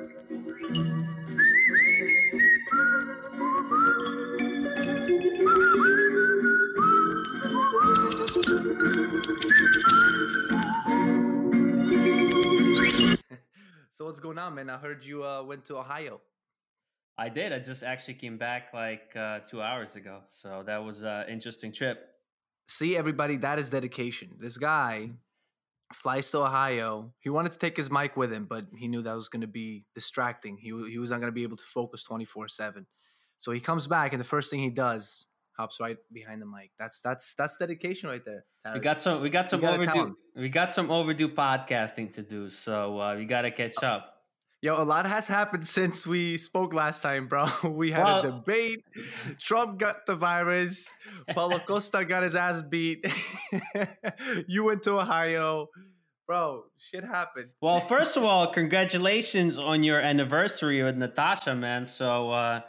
so what's going on, man? I heard you uh, went to Ohio. I did. I just actually came back like uh, two hours ago, so that was an interesting trip. See, everybody, that is dedication. This guy flies to Ohio. He wanted to take his mic with him, but he knew that was going to be distracting. He he was not going to be able to focus twenty four seven. So he comes back, and the first thing he does hops right behind the mic. That's that's that's dedication right there. We got some we got some overdue we got some overdue podcasting to do, so uh, we got to catch up. Yo, a lot has happened since we spoke last time, bro. We had well, a debate. Trump got the virus. Paulo Costa got his ass beat. you went to Ohio. Bro, shit happened. Well, first of all, congratulations on your anniversary with Natasha, man. So uh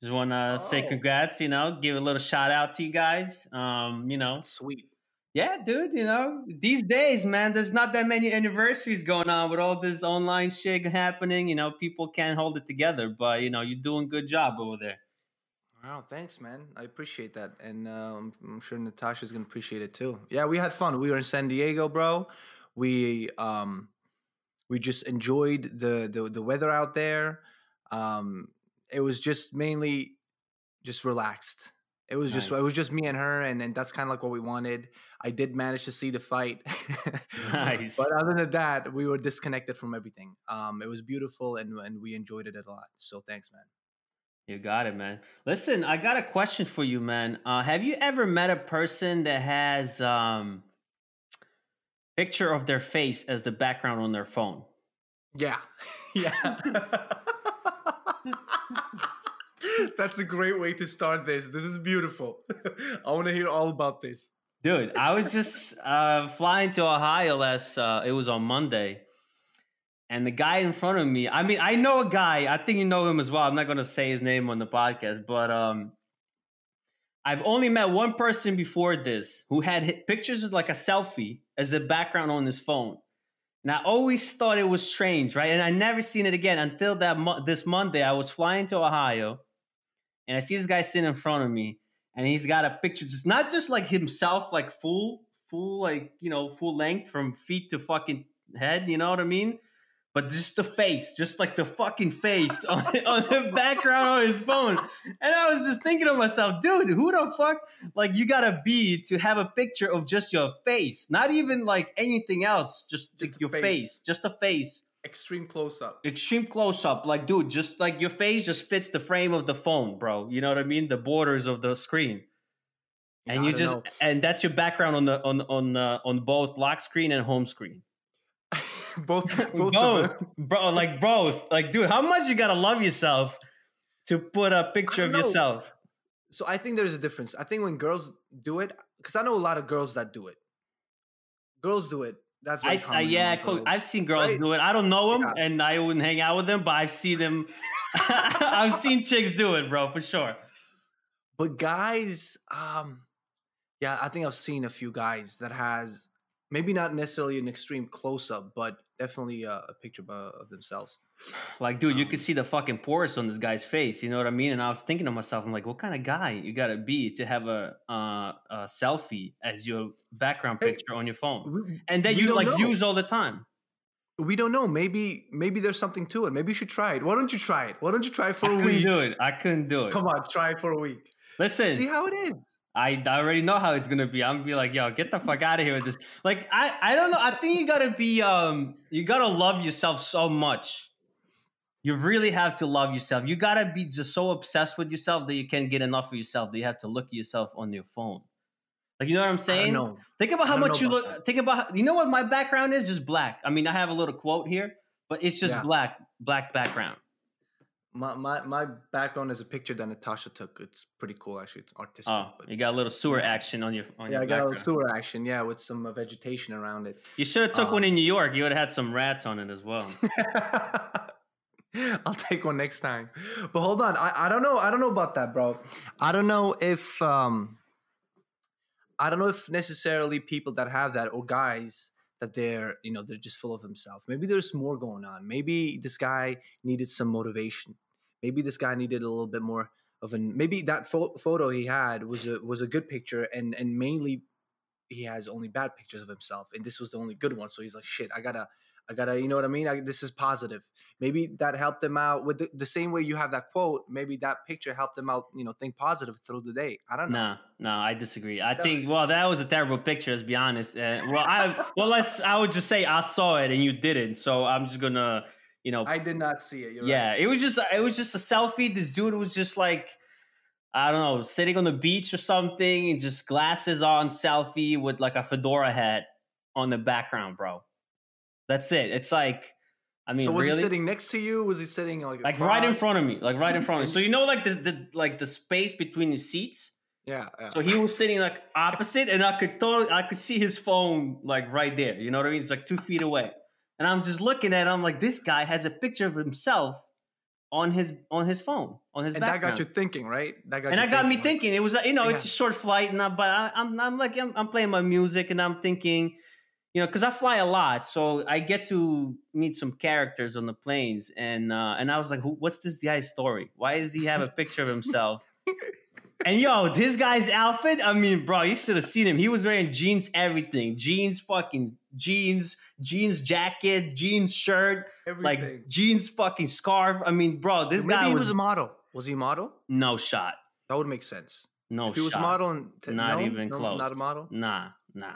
just want to oh. say congrats, you know, give a little shout out to you guys. Um, you know, sweet. Yeah, dude, you know, these days, man, there's not that many anniversaries going on with all this online shit happening. You know, people can't hold it together, but, you know, you're doing good job over there. Wow, thanks, man. I appreciate that. And um, I'm sure Natasha's going to appreciate it too. Yeah, we had fun. We were in San Diego, bro. We um we just enjoyed the the, the weather out there. Um it was just mainly just relaxed it was nice. just it was just me and her, and, and that's kind of like what we wanted. I did manage to see the fight, nice. but other than that, we were disconnected from everything. Um, it was beautiful, and and we enjoyed it a lot. So thanks, man. You got it, man. Listen, I got a question for you, man. Uh, have you ever met a person that has um picture of their face as the background on their phone? Yeah, yeah. That's a great way to start this. This is beautiful. I want to hear all about this. Dude, I was just uh, flying to Ohio last, uh, it was on Monday. And the guy in front of me, I mean, I know a guy, I think you know him as well. I'm not going to say his name on the podcast, but um, I've only met one person before this who had pictures of like a selfie as a background on his phone. And I always thought it was strange, right? And I never seen it again until that mo- this Monday. I was flying to Ohio and I see this guy sitting in front of me, and he's got a picture, just not just like himself, like full, full, like you know, full length from feet to fucking head. You know what I mean? But just the face, just like the fucking face on, on the background on his phone. And I was just thinking to myself, dude, who the fuck like you gotta be to have a picture of just your face, not even like anything else, just, just like your face. face, just a face extreme close up. Extreme close up, like dude, just like your face just fits the frame of the phone, bro. You know what I mean? The borders of the screen. And you just know. and that's your background on the on on uh, on both lock screen and home screen. both both, both bro. Like bro, like dude, how much you gotta love yourself to put a picture of know. yourself? So I think there's a difference. I think when girls do it, because I know a lot of girls that do it. Girls do it that's I, uh, yeah, cool. I've seen girls right? do it. I don't know them, yeah. and I wouldn't hang out with them, but I've seen them. I've seen chicks do it, bro, for sure. But guys, um, yeah, I think I've seen a few guys that has maybe not necessarily an extreme close up, but definitely a, a picture of, of, themselves. Like, dude, um, you could see the fucking pores on this guy's face. You know what I mean? And I was thinking to myself, I'm like, what kind of guy you gotta be to have a, uh, a selfie as your background picture hey, on your phone, we, and that you like know. use all the time? We don't know. Maybe maybe there's something to it. Maybe you should try it. Why don't you try it? Why don't you try it for I a week? do it. I couldn't do it. Come on, try it for a week. Listen, see how it is. I already know how it's gonna be. I'm gonna be like, yo, get the fuck out of here with this. Like, I, I don't know. I think you gotta be, um, you gotta love yourself so much. You really have to love yourself. You gotta be just so obsessed with yourself that you can't get enough of yourself. That you have to look at yourself on your phone. Like, you know what I'm saying? Think about how much you look. That. Think about, how, you know what my background is? Just black. I mean, I have a little quote here, but it's just yeah. black, black background. My, my my background is a picture that Natasha took. It's pretty cool, actually. It's artistic. Oh, you got a little sewer action on your on yeah. Your I got a little sewer action, yeah, with some uh, vegetation around it. You should have took um, one in New York. You would have had some rats on it as well. I'll take one next time. But hold on, I, I don't know. I don't know about that, bro. I don't know if um, I don't know if necessarily people that have that or guys that they're you know they're just full of himself. Maybe there's more going on. Maybe this guy needed some motivation. Maybe this guy needed a little bit more of an. Maybe that fo- photo he had was a was a good picture, and and mainly he has only bad pictures of himself, and this was the only good one. So he's like, shit, I gotta I gotta, you know what I mean? I, this is positive. Maybe that helped them out with the, the, same way you have that quote. Maybe that picture helped them out, you know, think positive through the day. I don't know. No, no, I disagree. I no. think, well, that was a terrible picture, let's be honest. Uh, well, I, well, let's, I would just say I saw it and you didn't. So I'm just gonna, you know, I did not see it. You're yeah, right. it was just, it was just a selfie. This dude was just like, I don't know, sitting on the beach or something and just glasses on selfie with like a fedora hat on the background, bro. That's it. It's like, I mean, so was really? he sitting next to you? Was he sitting like like right in front of me, like right in front of me? So you know, like the, the like the space between the seats. Yeah, yeah. So he was sitting like opposite, and I could totally, I could see his phone like right there. You know what I mean? It's like two feet away, and I'm just looking at. Him, I'm like, this guy has a picture of himself on his on his phone on his and background. that got you thinking right that got and that got me thinking it was you know yeah. it's a short flight and I, but I, am I'm, I'm like I'm, I'm, playing my music and i'm thinking you know, because I fly a lot, so I get to meet some characters on the planes, and uh, and I was like, "What's this guy's story? Why does he have a picture of himself?" and yo, this guy's outfit, I mean, bro, you should have seen him. He was wearing jeans, everything, jeans, fucking jeans, jeans jacket, jeans shirt, everything. like jeans, fucking scarf. I mean, bro, this Maybe guy he was, was a model. Was he a model? No shot. That would make sense. No, if he was shot. a model, and t- not no? even no, close. Not a model. Nah, nah.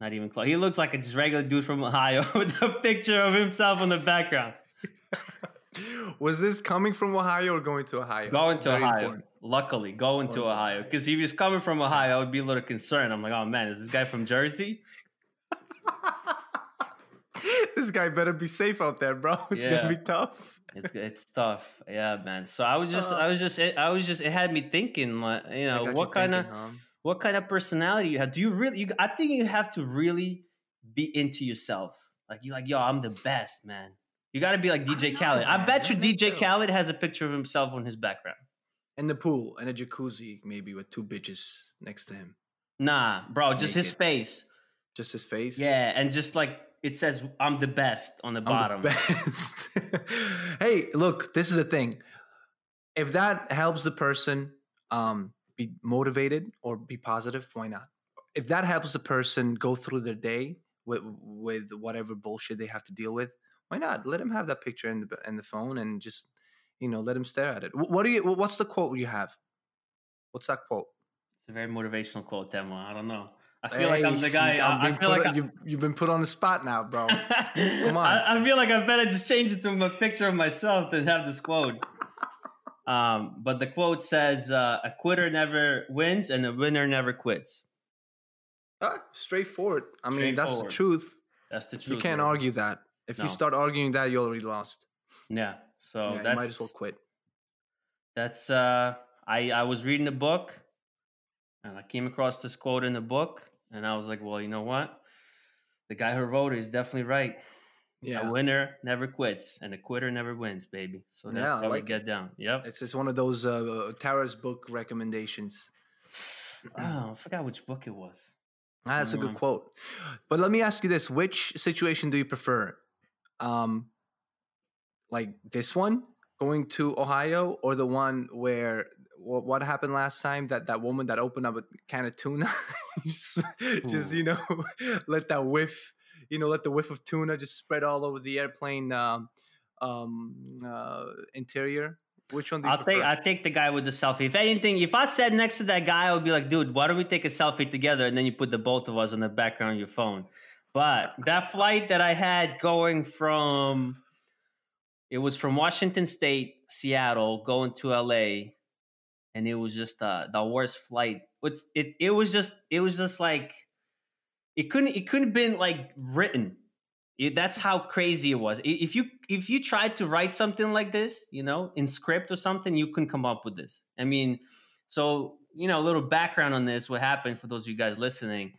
Not even close. He looks like a just regular dude from Ohio with a picture of himself in the background. was this coming from Ohio or going to Ohio? Going it's to Ohio. Important. Luckily, going, going to, Ohio. Because if he was coming from Ohio, I would be a little concerned. I'm like, oh man, is this guy from Jersey? this guy better be safe out there, bro. It's yeah. gonna be tough. it's it's tough, yeah, man. So I was just, uh, I was just, I was just, it had me thinking, like, you know, what kind of, huh? What kind of personality you have. Do you really? You, I think you have to really be into yourself. Like you, like yo, I'm the best, man. You got to be like DJ Khaled. I bet you DJ Khaled has a picture of himself on his background. In the pool and a jacuzzi, maybe with two bitches next to him. Nah, bro, just Naked. his face. Just his face. Yeah, and just like it says, "I'm the best" on the I'm bottom. The best. hey, look, this is the thing. If that helps the person, um, be motivated or be positive, why not? If that helps the person go through their day with with whatever bullshit they have to deal with, why not? Let him have that picture in the in the phone and just you know let him stare at it. What do you? What's the quote you have? What's that quote? It's a very motivational quote, Demo. I don't know. I feel hey, like I'm the guy. I, feel like you've, you've, been put on the spot now, bro. Come on. I, I, feel like I better just change it to a picture of myself than have this quote. Um, but the quote says, uh, "A quitter never wins, and a winner never quits." Uh, straightforward. I mean, that's the truth. That's the truth. You can't argue that. If no. you start arguing that, you already lost. Yeah. So yeah, that's, might as well quit. That's uh, I I was reading a book, and I came across this quote in the book, and I was like, well, you know what? The guy who wrote it is definitely right. Yeah. A winner never quits, and a quitter never wins, baby. So that's yeah, how like we get it. down. Yep. It's just one of those uh, Tara's book recommendations. oh, I forgot which book it was. Ah, that's a good quote. But let me ask you this: Which situation do you prefer? Um, like this one, going to Ohio, or the one where what, what happened last time? That that woman that opened up a can of tuna, just, just you know, let that whiff you know, let the whiff of tuna just spread all over the airplane um, um, uh, interior? Which one do you I'll take I take the guy with the selfie. If anything, if I sat next to that guy, I would be like, dude, why don't we take a selfie together and then you put the both of us on the background of your phone. But that flight that I had going from it was from Washington State, Seattle, going to LA, and it was just uh, the worst flight. It's it it was just it was just like it couldn't it couldn't have been like written. It, that's how crazy it was. If you if you tried to write something like this, you know, in script or something, you couldn't come up with this. I mean, so you know, a little background on this. What happened for those of you guys listening?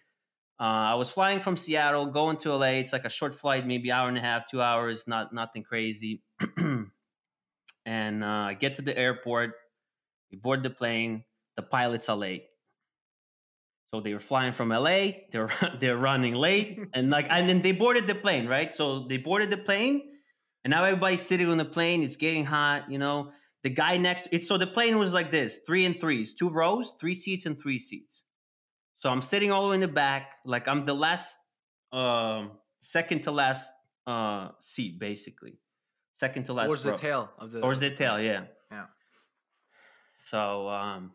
Uh, I was flying from Seattle, going to LA. It's like a short flight, maybe hour and a half, two hours, not nothing crazy. and uh, I get to the airport, we board the plane. The pilots are late. So they were flying from LA. They're they're running late, and like and then they boarded the plane, right? So they boarded the plane, and now everybody's sitting on the plane. It's getting hot, you know. The guy next, it's so the plane was like this: three and threes, two rows, three seats and three seats. So I'm sitting all the way in the back, like I'm the last, um, second to last uh seat, basically, second to last. Where's the tail of the? Or is the tail? Yeah. Yeah. So um,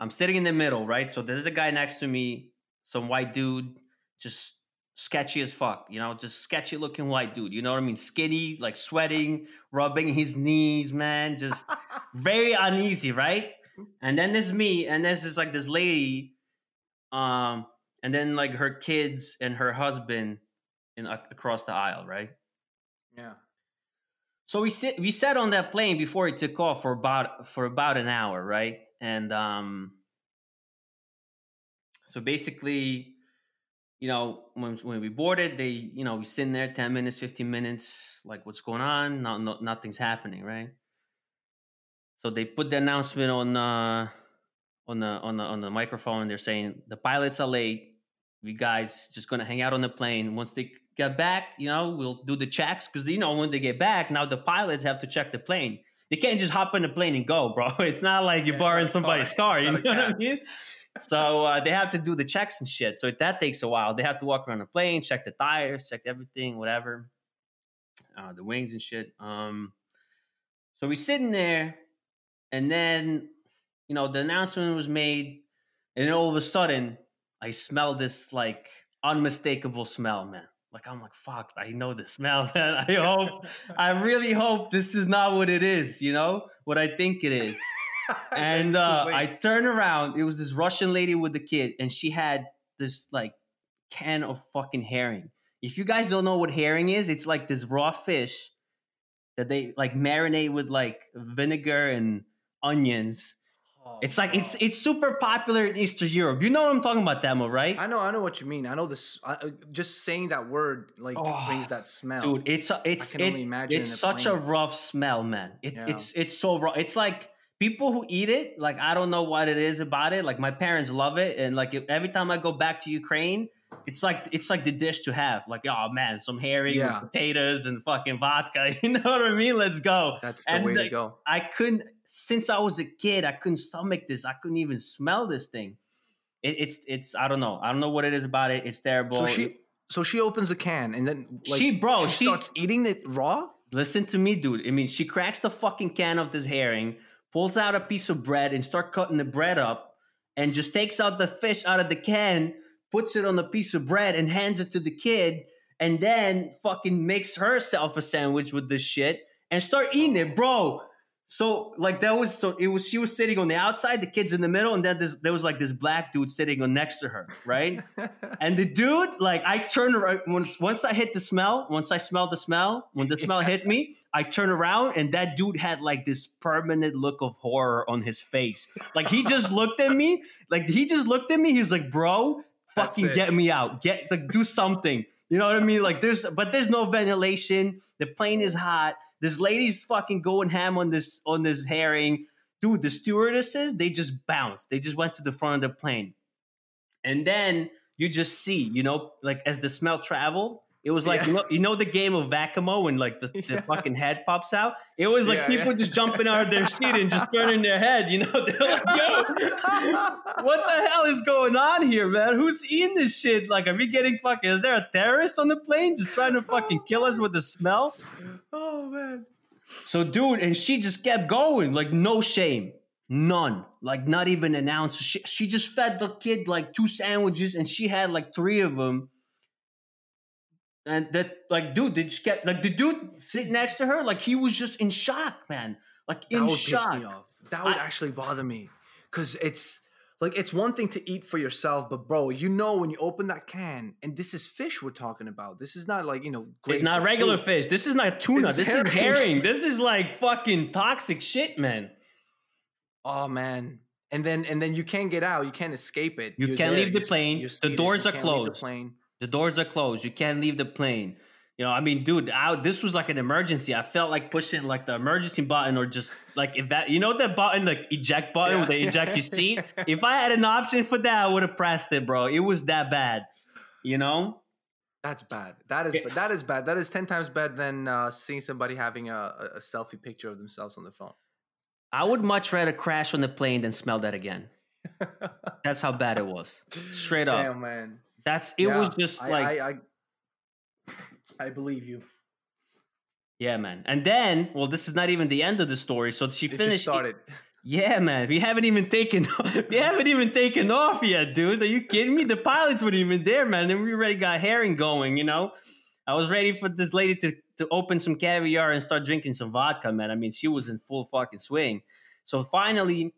I'm sitting in the middle, right? So there's a guy next to me, some white dude, just sketchy as fuck, you know, just sketchy looking white dude. You know what I mean? Skinny, like sweating, rubbing his knees, man, just very uneasy, right? And then there's me, and there's just like this lady, um, and then like her kids and her husband in ac- across the aisle, right? Yeah. So we sit we sat on that plane before it took off for about for about an hour, right? And um so basically, you know, when when we boarded, they, you know, we sit in there 10 minutes, 15 minutes, like what's going on? No, no nothing's happening, right? So they put the announcement on uh on the on the on the microphone they're saying the pilots are late. We guys just gonna hang out on the plane. Once they get back, you know, we'll do the checks because you know when they get back, now the pilots have to check the plane. They can't just hop in the plane and go, bro. It's not like you're Yeah, borrowing somebody's car. car. You know what I mean? So uh, they have to do the checks and shit. So that takes a while. They have to walk around the plane, check the tires, check everything, whatever, uh, the wings and shit. Um, so we sitting there, and then you know the announcement was made, and then all of a sudden I smell this like unmistakable smell, man. Like I'm like, fuck, I know the smell, man. I hope, I really hope this is not what it is. You know what I think it is and uh. I turned around. It was this Russian lady with the kid, and she had this like can of fucking herring. If you guys don't know what herring is, it's like this raw fish that they like marinate with like vinegar and onions. It's like it's it's super popular in Eastern Europe. You know what I'm talking about, Demo, right? I know, I know what you mean. I know this. I, uh, just saying that word like Oh, brings that smell. Dude, it's a, it's can it- only imagine it's such a rough smell, man. It, Yeah. It's it's so rough. It's like people who eat it, like I don't know what it is about it. Like my parents love it, and like if, every time I go back to Ukraine, it's like it's like the dish to have. Like oh man, some herring, Yeah. potatoes, and fucking vodka. You know what I mean? Let's go. That's the and way to go. I couldn't since I was a kid. I couldn't stomach this. I couldn't even smell this thing. It, it's it's I don't know. I don't know what it is about it. It's terrible. So she, so she opens the can and then like, She- bro, she, she- starts eating it raw. Listen to me, dude. I mean, she cracks the fucking can of this herring, pulls out a piece of bread and start cutting the bread up, and just takes out the fish out of the can, puts it on a piece of bread, and hands it to the kid, and then fucking makes herself a sandwich with this shit and start eating it, bro. So like that was so it was she was sitting on the outside, the kids in the middle, and then this, there was like this black dude sitting on next to her, right? And the dude, like, I turned around once. Once I hit the smell, once I smelled the smell, when the smell hit me, I turned around, and that dude had like this permanent look of horror on his face. Like he just looked at me, like he just looked at me. He's like, "Bro, fucking get me out. Get like do something." You know what I mean? Like there's, but there's no ventilation. The plane is hot. This lady's fucking going ham on this on this herring. Dude, the stewardesses, they just bounced. They just went to the front of the plane. And then you just see, you know, like as the smell traveled, it was like Yeah. you know, you know the game of Whack-A-Mole when like the, the Yeah. fucking head pops out. It was like Yeah, people just jumping out of their seat and just turning their head. You know, they're like, "Yo, what the hell is going on here, man? Who's eating this shit? Like, are we getting fucking? Is there a terrorist on the plane just trying to fucking kill us with the smell?" oh man. So, dude, and she just kept going, like no shame, none, like not even an ounce. She, she just fed the kid like two sandwiches, and she had like three of them. And that, like, dude, they just get like the dude sitting next to her, like he was just in shock, man, like in That would shock. piss me off. That would I- actually bother me because it's like it's one thing to eat for yourself, but bro, you know when you open that can and this is fish we're talking about. This is not like you know grapes not regular fruit. fish. This is not tuna. It's this is herring. herring. This is like fucking toxic shit, man. Oh man. And then and then you can't get out. You can't escape it. You You're can't there, leave the plane. you're The doors are can't leave the closed. The doors are closed. You can't leave the plane. You know, I mean, dude, I, this was like an emergency. I felt like pushing like the emergency button or just like if that, you know, that button, the eject button, Yeah. where they eject your seat. if I had an option for that, I would have pressed it, bro. It was that bad, you know? That's bad. That is Yeah. that is bad. That is ten times bad than uh, seeing somebody having a, a, a selfie picture of themselves on the phone. I would much rather crash on the plane than smell that again. That's how bad it was. Straight up. Damn man. That's it was just like I, I I believe you. yeah, man. And then, well, this is not even the end of the story. So she It finished. just started. Yeah, man. We haven't even taken we haven't even taken off yet, dude. Are you kidding me? The pilots weren't even there, man. Then we already got herring going, you know. I was ready for this lady to to open some caviar and start drinking some vodka, man. I mean, she was in full fucking swing. So finally,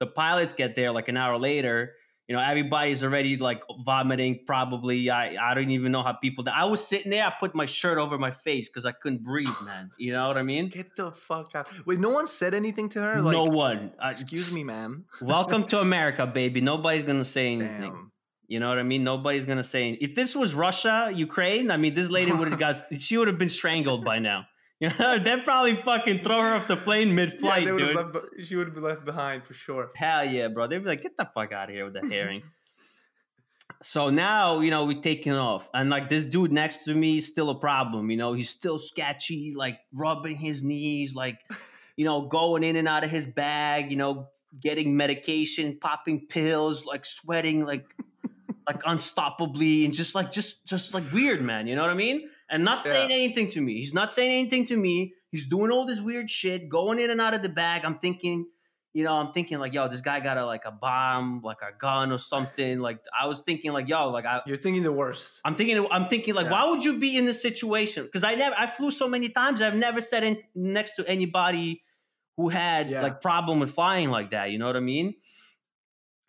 the pilots get there like an hour later. You know, everybody's already like vomiting. Probably, I I don't even know how people. I was sitting there. I put my shirt over my face because I couldn't breathe, man. You know what I mean? Get the fuck out. Wait, no one said anything to her? Like, no one. Excuse me, ma'am. Welcome to America, baby. Nobody's gonna say anything. Damn. You know what I mean? Nobody's gonna say. If this was Russia, Ukraine, I mean, this lady would have got. She would have been strangled by now. You know, they'd probably fucking throw her off the plane mid-flight, yeah, dude. left she would have been left behind for sure. Hell yeah, bro. They'd be like, get the fuck out of here with that herring. so now, you know, we're taking off. And like this dude next to me is still a problem. You know, he's still sketchy, like rubbing his knees, like, you know, going in and out of his bag, you know, getting medication, popping pills, like sweating, like like unstoppably, and just like just just like weird, man. You know what I mean? And not saying anything to me. He's not saying anything to me. He's doing all this weird shit, going in and out of the bag. I'm thinking, you know, I'm thinking like, yo, this guy got a like a bomb, like a gun or something. Like I was thinking, like, yo, like I, You're thinking the worst. I'm thinking, I'm thinking, like, Yeah. why would you be in this situation? Because I never, I flew so many times. I've never sat in next to anybody who had Yeah. like problem with flying like that. You know what I mean?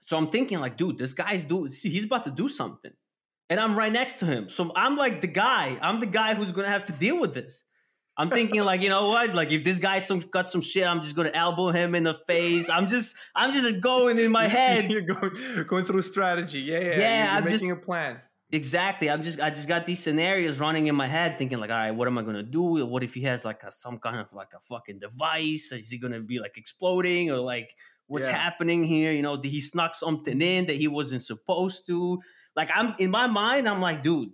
So I'm thinking, like, dude, this guy's do, he's about to do something, and I'm right next to him. So I'm like the guy. I'm the guy who's gonna have to deal with this. I'm thinking, like, you know what? Like, if this guy some got some shit, I'm just gonna elbow him in the face. I'm just, I'm just going in my head. You're going going through strategy. Yeah, yeah. Yeah, You're, I'm just- making a plan. Exactly. I'm just I just got these scenarios running in my head, thinking like, all right, what am I gonna do? What if he has like a, some kind of like a fucking device? Is he gonna be like exploding or like what's Yeah. happening here? You know, did he snuck something in that he wasn't supposed to? Like I'm in my mind, I'm like, dude,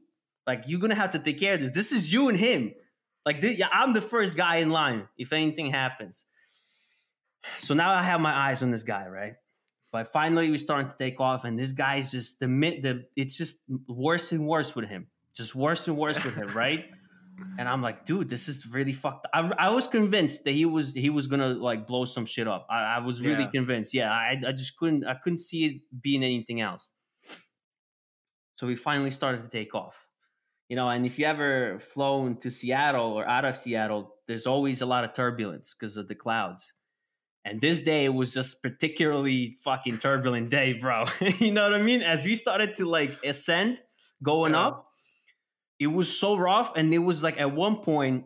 like you're gonna have to take care of this. This is you and him. Like thi- yeah, I'm the first guy in line if anything happens. So now I have my eyes on this guy, right? But finally, we're starting to take off, and this guy's just the mid. The it's just worse and worse with him, just worse and worse with him, right? And I'm like, dude, this is really fucked. I, I was convinced that he was he was gonna like blow some shit up. I, I was really Yeah. convinced. Yeah, I I just couldn't I couldn't see it being anything else. So we finally started to take off. You know, and if you ever flown to Seattle or out of Seattle, there's always a lot of turbulence because of the clouds. And this day was just particularly fucking turbulent day, bro. you know what I mean? As we started to like ascend, going Yeah. up, it was so rough. And it was like at one point,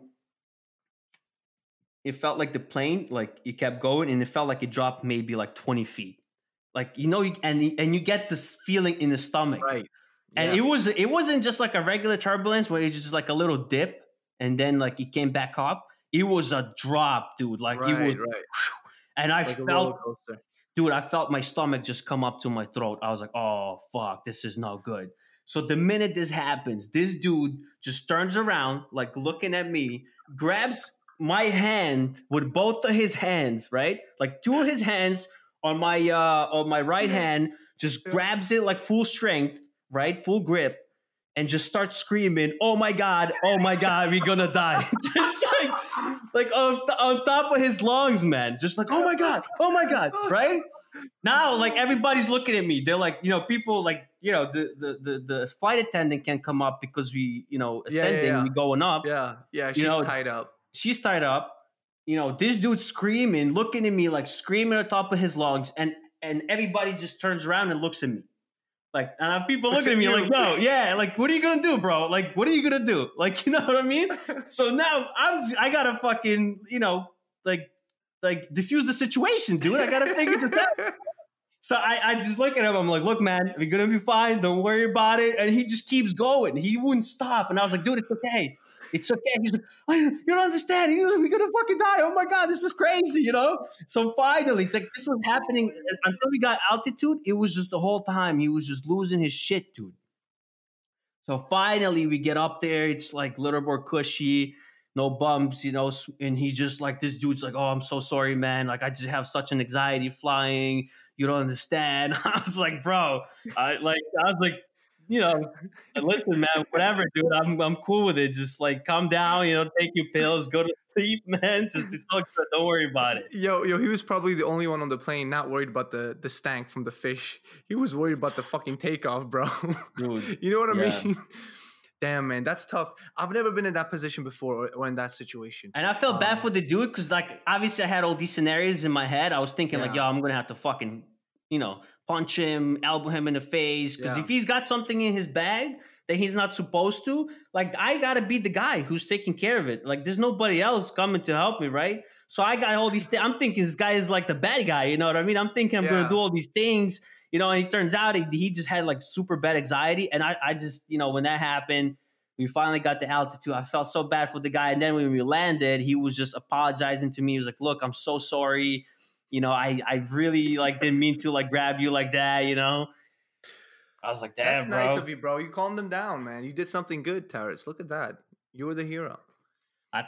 it felt like the plane, like it kept going and it felt like it dropped maybe like 20 feet. Like, you know, and, and you get this feeling in the stomach. Right. And Yeah. it was it wasn't just like a regular turbulence where it's just like a little dip and then like it came back up. It was a drop, dude. Like right, it was right. and I Like felt dude, I felt my stomach just come up to my throat. I was like, oh fuck, this is not good. So the minute this happens, this dude just turns around, like looking at me, grabs my hand with both of his hands, right? Like two of his hands on my uh on my right hand, just grabs it like full strength, right? Full grip. And just start screaming, "Oh my god! Oh my god! We're gonna die!" just like, like on, on top of his lungs, man. Just like, "Oh my god! Oh my god!" Right? now like everybody's looking at me they're like you know people like you know the the the, the flight attendant can come up because we you know Yeah, yeah, ascending yeah. we going up Yeah, yeah. She's know, tied up. she's tied up you know this dude's screaming looking at me like screaming on top of his lungs and and everybody just turns around and looks at me like and I have people looking at me like yo yeah like what are you gonna do bro? Like what are you gonna do? Like you know what i mean? So now i'm i gotta fucking you know like like diffuse the situation dude. I gotta figure this out So I, I just look at him. I'm like, look, man, we're gonna be fine. Don't worry about it. And he just keeps going. He wouldn't stop. And I was like, dude, it's okay. It's okay. He's like, you don't understand. He's like, we're gonna fucking die. Oh my god, this is crazy, you know. So finally, like this was happening uh, until we got altitude. It was just the whole time he was just losing his shit, dude. So finally, we get up there. It's like a little more cushy no bumps, you know. And he's just like, this dude's like, oh, I'm so sorry, man. Like, I just have such an anxiety flying. You don't understand. I was like, bro, I like, I was like, you know, listen, man, whatever, dude. I'm I'm cool with it. Just like calm down, you know, take your pills, go to sleep, man. Just it's all good. Don't worry about it. Yo, yo, he was probably the only one on the plane not worried about the the stank from the fish. He was worried about the fucking takeoff, bro. Dude, you know what I yeah. mean? Damn, man, that's tough. I've never been in that position before or, or in that situation. And I felt um, bad for the dude because, like, obviously, I had all these scenarios in my head. I was thinking, yeah. like, yo, I'm gonna have to fucking, you know, punch him, elbow him in the face. Because yeah. if he's got something in his bag that he's not supposed to, like, I gotta be the guy who's taking care of it. Like, there's nobody else coming to help me, right? So I got all these. Th- I'm thinking this guy is like the bad guy. You know what I mean? I'm thinking I'm yeah. gonna do all these things you know, and it turns out he, he, just had like super bad anxiety. And I, I just, you know, when that happened, we finally got the altitude. I felt so bad for the guy. And then when we landed, he was just apologizing to me. He was like, look, I'm so sorry. You know, I, I really like didn't mean to like grab you like that, you know? I was like, damn, That's bro. nice of you, bro. You calmed them down, man. You did something good, Taras. Look at that. You were the hero. I,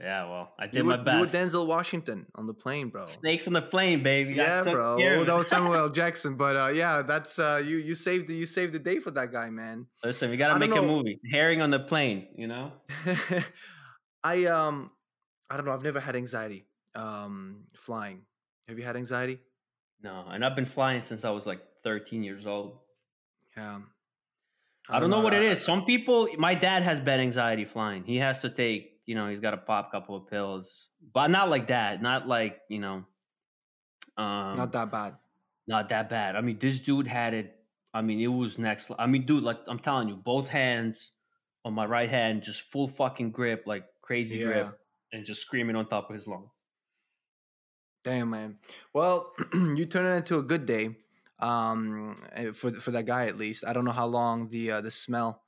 yeah, well, I did you were, my best. You were Denzel Washington on the plane, bro. Snakes on the plane, baby. Yeah, bro. Oh, that was Samuel L. Jackson, but uh, yeah, that's uh, you. You saved the you saved the day for that guy, man. Listen, we gotta make a movie. Herring on the plane, you know. I um, I don't know. I've never had anxiety um flying. Have you had anxiety? No, and I've been flying since I was like 13 years old. Yeah. I, I don't know, know what it is. Some people, my dad has bad anxiety flying. He has to take you know, he's got to pop a couple of pills, but not like that. Not like you know, um, not that bad. Not that bad. I mean, this dude had it. I mean, it was next. I mean, dude, like I'm telling you, both hands on my right hand, just full fucking grip, like crazy yeah. grip, and just screaming on top of his lung. Damn, man. Well, you turn it into a good day um, eh, for for that guy at least. I don't know how long the uh, the smell,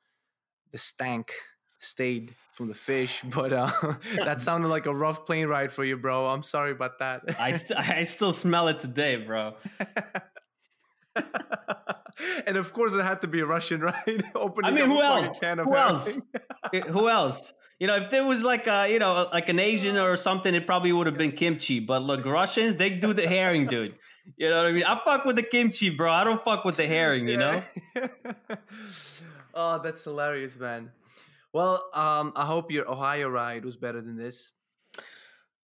the stank stayed from the fish, but uh, that sounded like a rough plane ride for you, bro. I'm sorry about that. I st- I still smell it today, bro. and of course, it had to be a Russian, right? Opening I mean, who else? Who else? who else? You know, if there was like a, you know, like an Asian or something, it probably would have been kimchi. But look, Russians, they do the herring, dude. You know what I mean? I fuck with the kimchi, bro. I don't fuck with the herring, you know? oh, that's hilarious, man. Well, um, I hope your Ohio ride was better than this.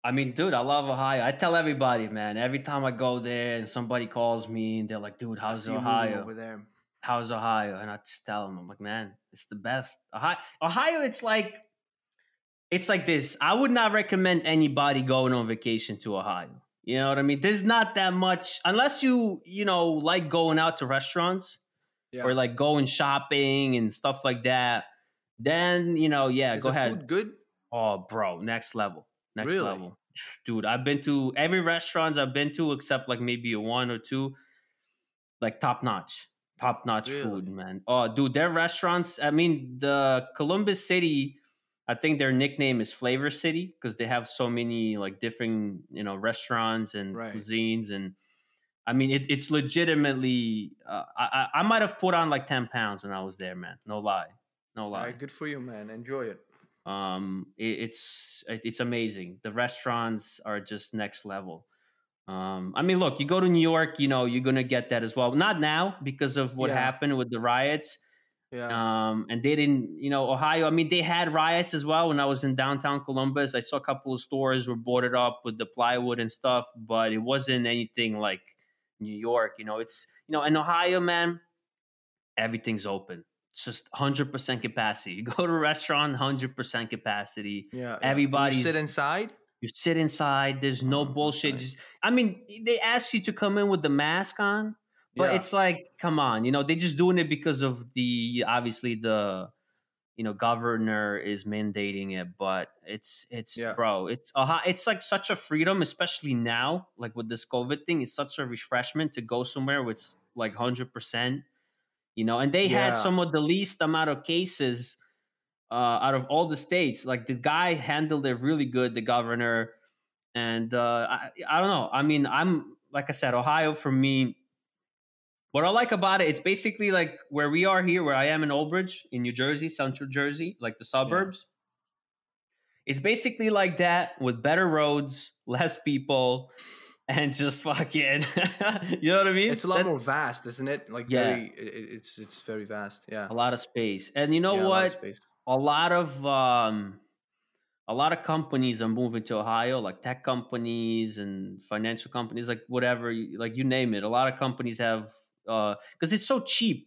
I mean, dude, I love Ohio. I tell everybody, man. Every time I go there and somebody calls me and they're like, "Dude, how's Ohio over there? How's Ohio?" And I just tell them, I'm like, "Man, it's the best." Ohio, Ohio, it's like, it's like this. I would not recommend anybody going on vacation to Ohio. You know what I mean? There's not that much unless you, you know, like going out to restaurants yeah. or like going shopping and stuff like that then you know, yeah, Is go ahead. Food good? Oh, bro, next level, next really? level, dude. I've been to every restaurants I've been to except like maybe a one or two, like top notch, top notch really? food, man. Oh, dude, their restaurants. I mean, the Columbus City. I think their nickname is Flavor City because they have so many like different you know restaurants and right. cuisines and. I mean, it, it's legitimately. Uh, I I might have put on like ten pounds when I was there, man. No lie. No lie. Right, good for you, man. Enjoy it. Um, it, it's it's amazing. The restaurants are just next level. Um, I mean, look, you go to New York, you know, you're gonna get that as well. Not now because of what yeah. happened with the riots. Yeah. Um, and they didn't, you know, Ohio. I mean, they had riots as well when I was in downtown Columbus. I saw a couple of stores were boarded up with the plywood and stuff, but it wasn't anything like New York. You know, it's you know, in Ohio, man, everything's open. Just 100% capacity. You go to a restaurant, 100% capacity. Yeah. Everybody sit inside? You sit inside. There's no oh, bullshit. Just, I mean, they ask you to come in with the mask on, but yeah. it's like, come on, you know, they're just doing it because of the obviously the you know governor is mandating it but it's it's Yeah. bro it's a it's like such a freedom especially now like with this covid thing it's such a refreshment to go somewhere with like 100% you know and they had some of the least amount of cases uh, out of all the states. Like the guy handled it really good the governor and uh, I, I don't know. I mean i'm like i said ohio for me what I like about it, it's basically like where we are here, where I am in Old Bridge in New Jersey, Central Jersey, like the suburbs. It's basically like that with better roads, less people, and just fucking, you know what I mean? It's a lot That- more vast, isn't it? Like Yeah. very, it, it- it's it's very vast. Yeah. a lot of space. And you know Yeah, a lot of what? space. a lot of um a lot of companies are moving to Ohio, like tech companies and financial companies, like whatever, like you name it. A lot of companies have uh because it's so cheap.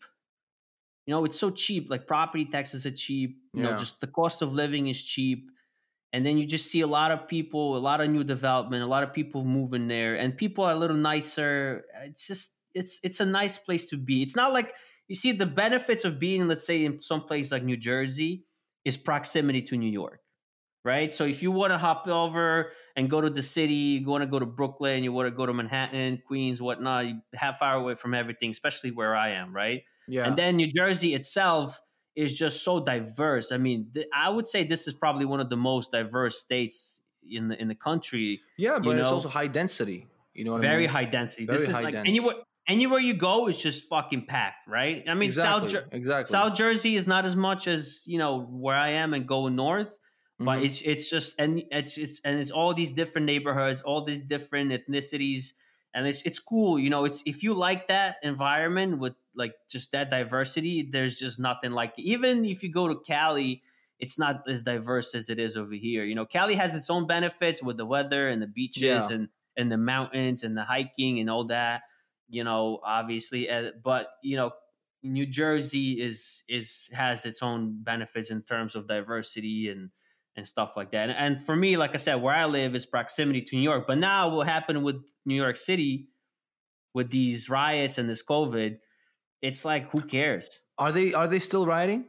You know, it's so cheap. Like property taxes are cheap. You know, just the cost of living is cheap. And then you just see a lot of people, a lot of new development, a lot of people moving there, and people are a little nicer. It's just it's it's a nice place to be. It's not like you see the benefits of being, let's say, in some place like New Jersey is proximity to New York, right? So if you want to hop over and go to the city, you want to go to Brooklyn, you want to go to Manhattan, Queens, whatnot, you half hour away from everything, especially where I am, right? Yeah. And then New Jersey itself is just so diverse. I mean, th- I would say this is probably one of the most diverse states in the in the country. yeah, but you it's also high density. You know what I Very mean? high density. Very this is like dense. anywhere anywhere you go, it's just fucking packed, right? I mean, exactly. South Jer- exactly. South Jersey is not as much as you know where I am and going north, but Mhm. it's it's just and it's it's and it's all these different neighborhoods, all these different ethnicities, and it's it's cool. You know, it's if you like that environment with like just that diversity, there's just nothing like it. Even if you go to Cali, it's not as diverse as it is over here. You know, Cali has its own benefits with the weather and the beaches Yeah. and and the mountains and the hiking and all that. You know, obviously, uh, but you know, New Jersey is is has its own benefits in terms of diversity and and stuff like that. And, and for me, like I said, where I live is proximity to New York. But now, what happened with New York City, with these riots and this COVID, it's like who cares? Are they are they still riding?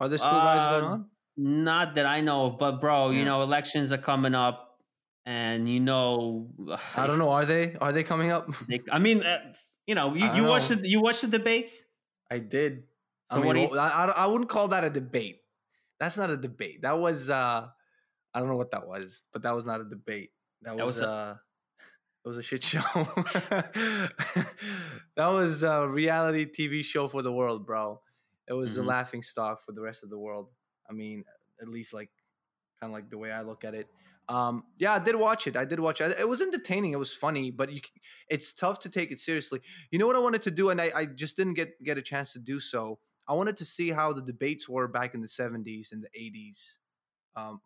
Are there still riots going Uh, on? Not that I know of, but bro, you know, elections are coming up, and you know, I don't know. Are they are they coming up? They, I mean, uh, you know, you, you don't the you watched the debates. I did. So I mean, what you- I I wouldn't call that a debate. That's not a debate. That was uh I don't know what that was, but that was not a debate. That That was, was a- uh it was a shit show. that was a reality TV show for the world, bro. It was a Mhm. laughing stock for the rest of the world. I mean, at least like kind of like the way I look at it. Um, yeah, I did watch it. I did watch it. It was entertaining. It was funny, but you, it's tough to take it seriously. You know what I wanted to do, and I, I just didn't get get a chance to do so. I wanted to see how the debates were back in the '70s and the '80s, um,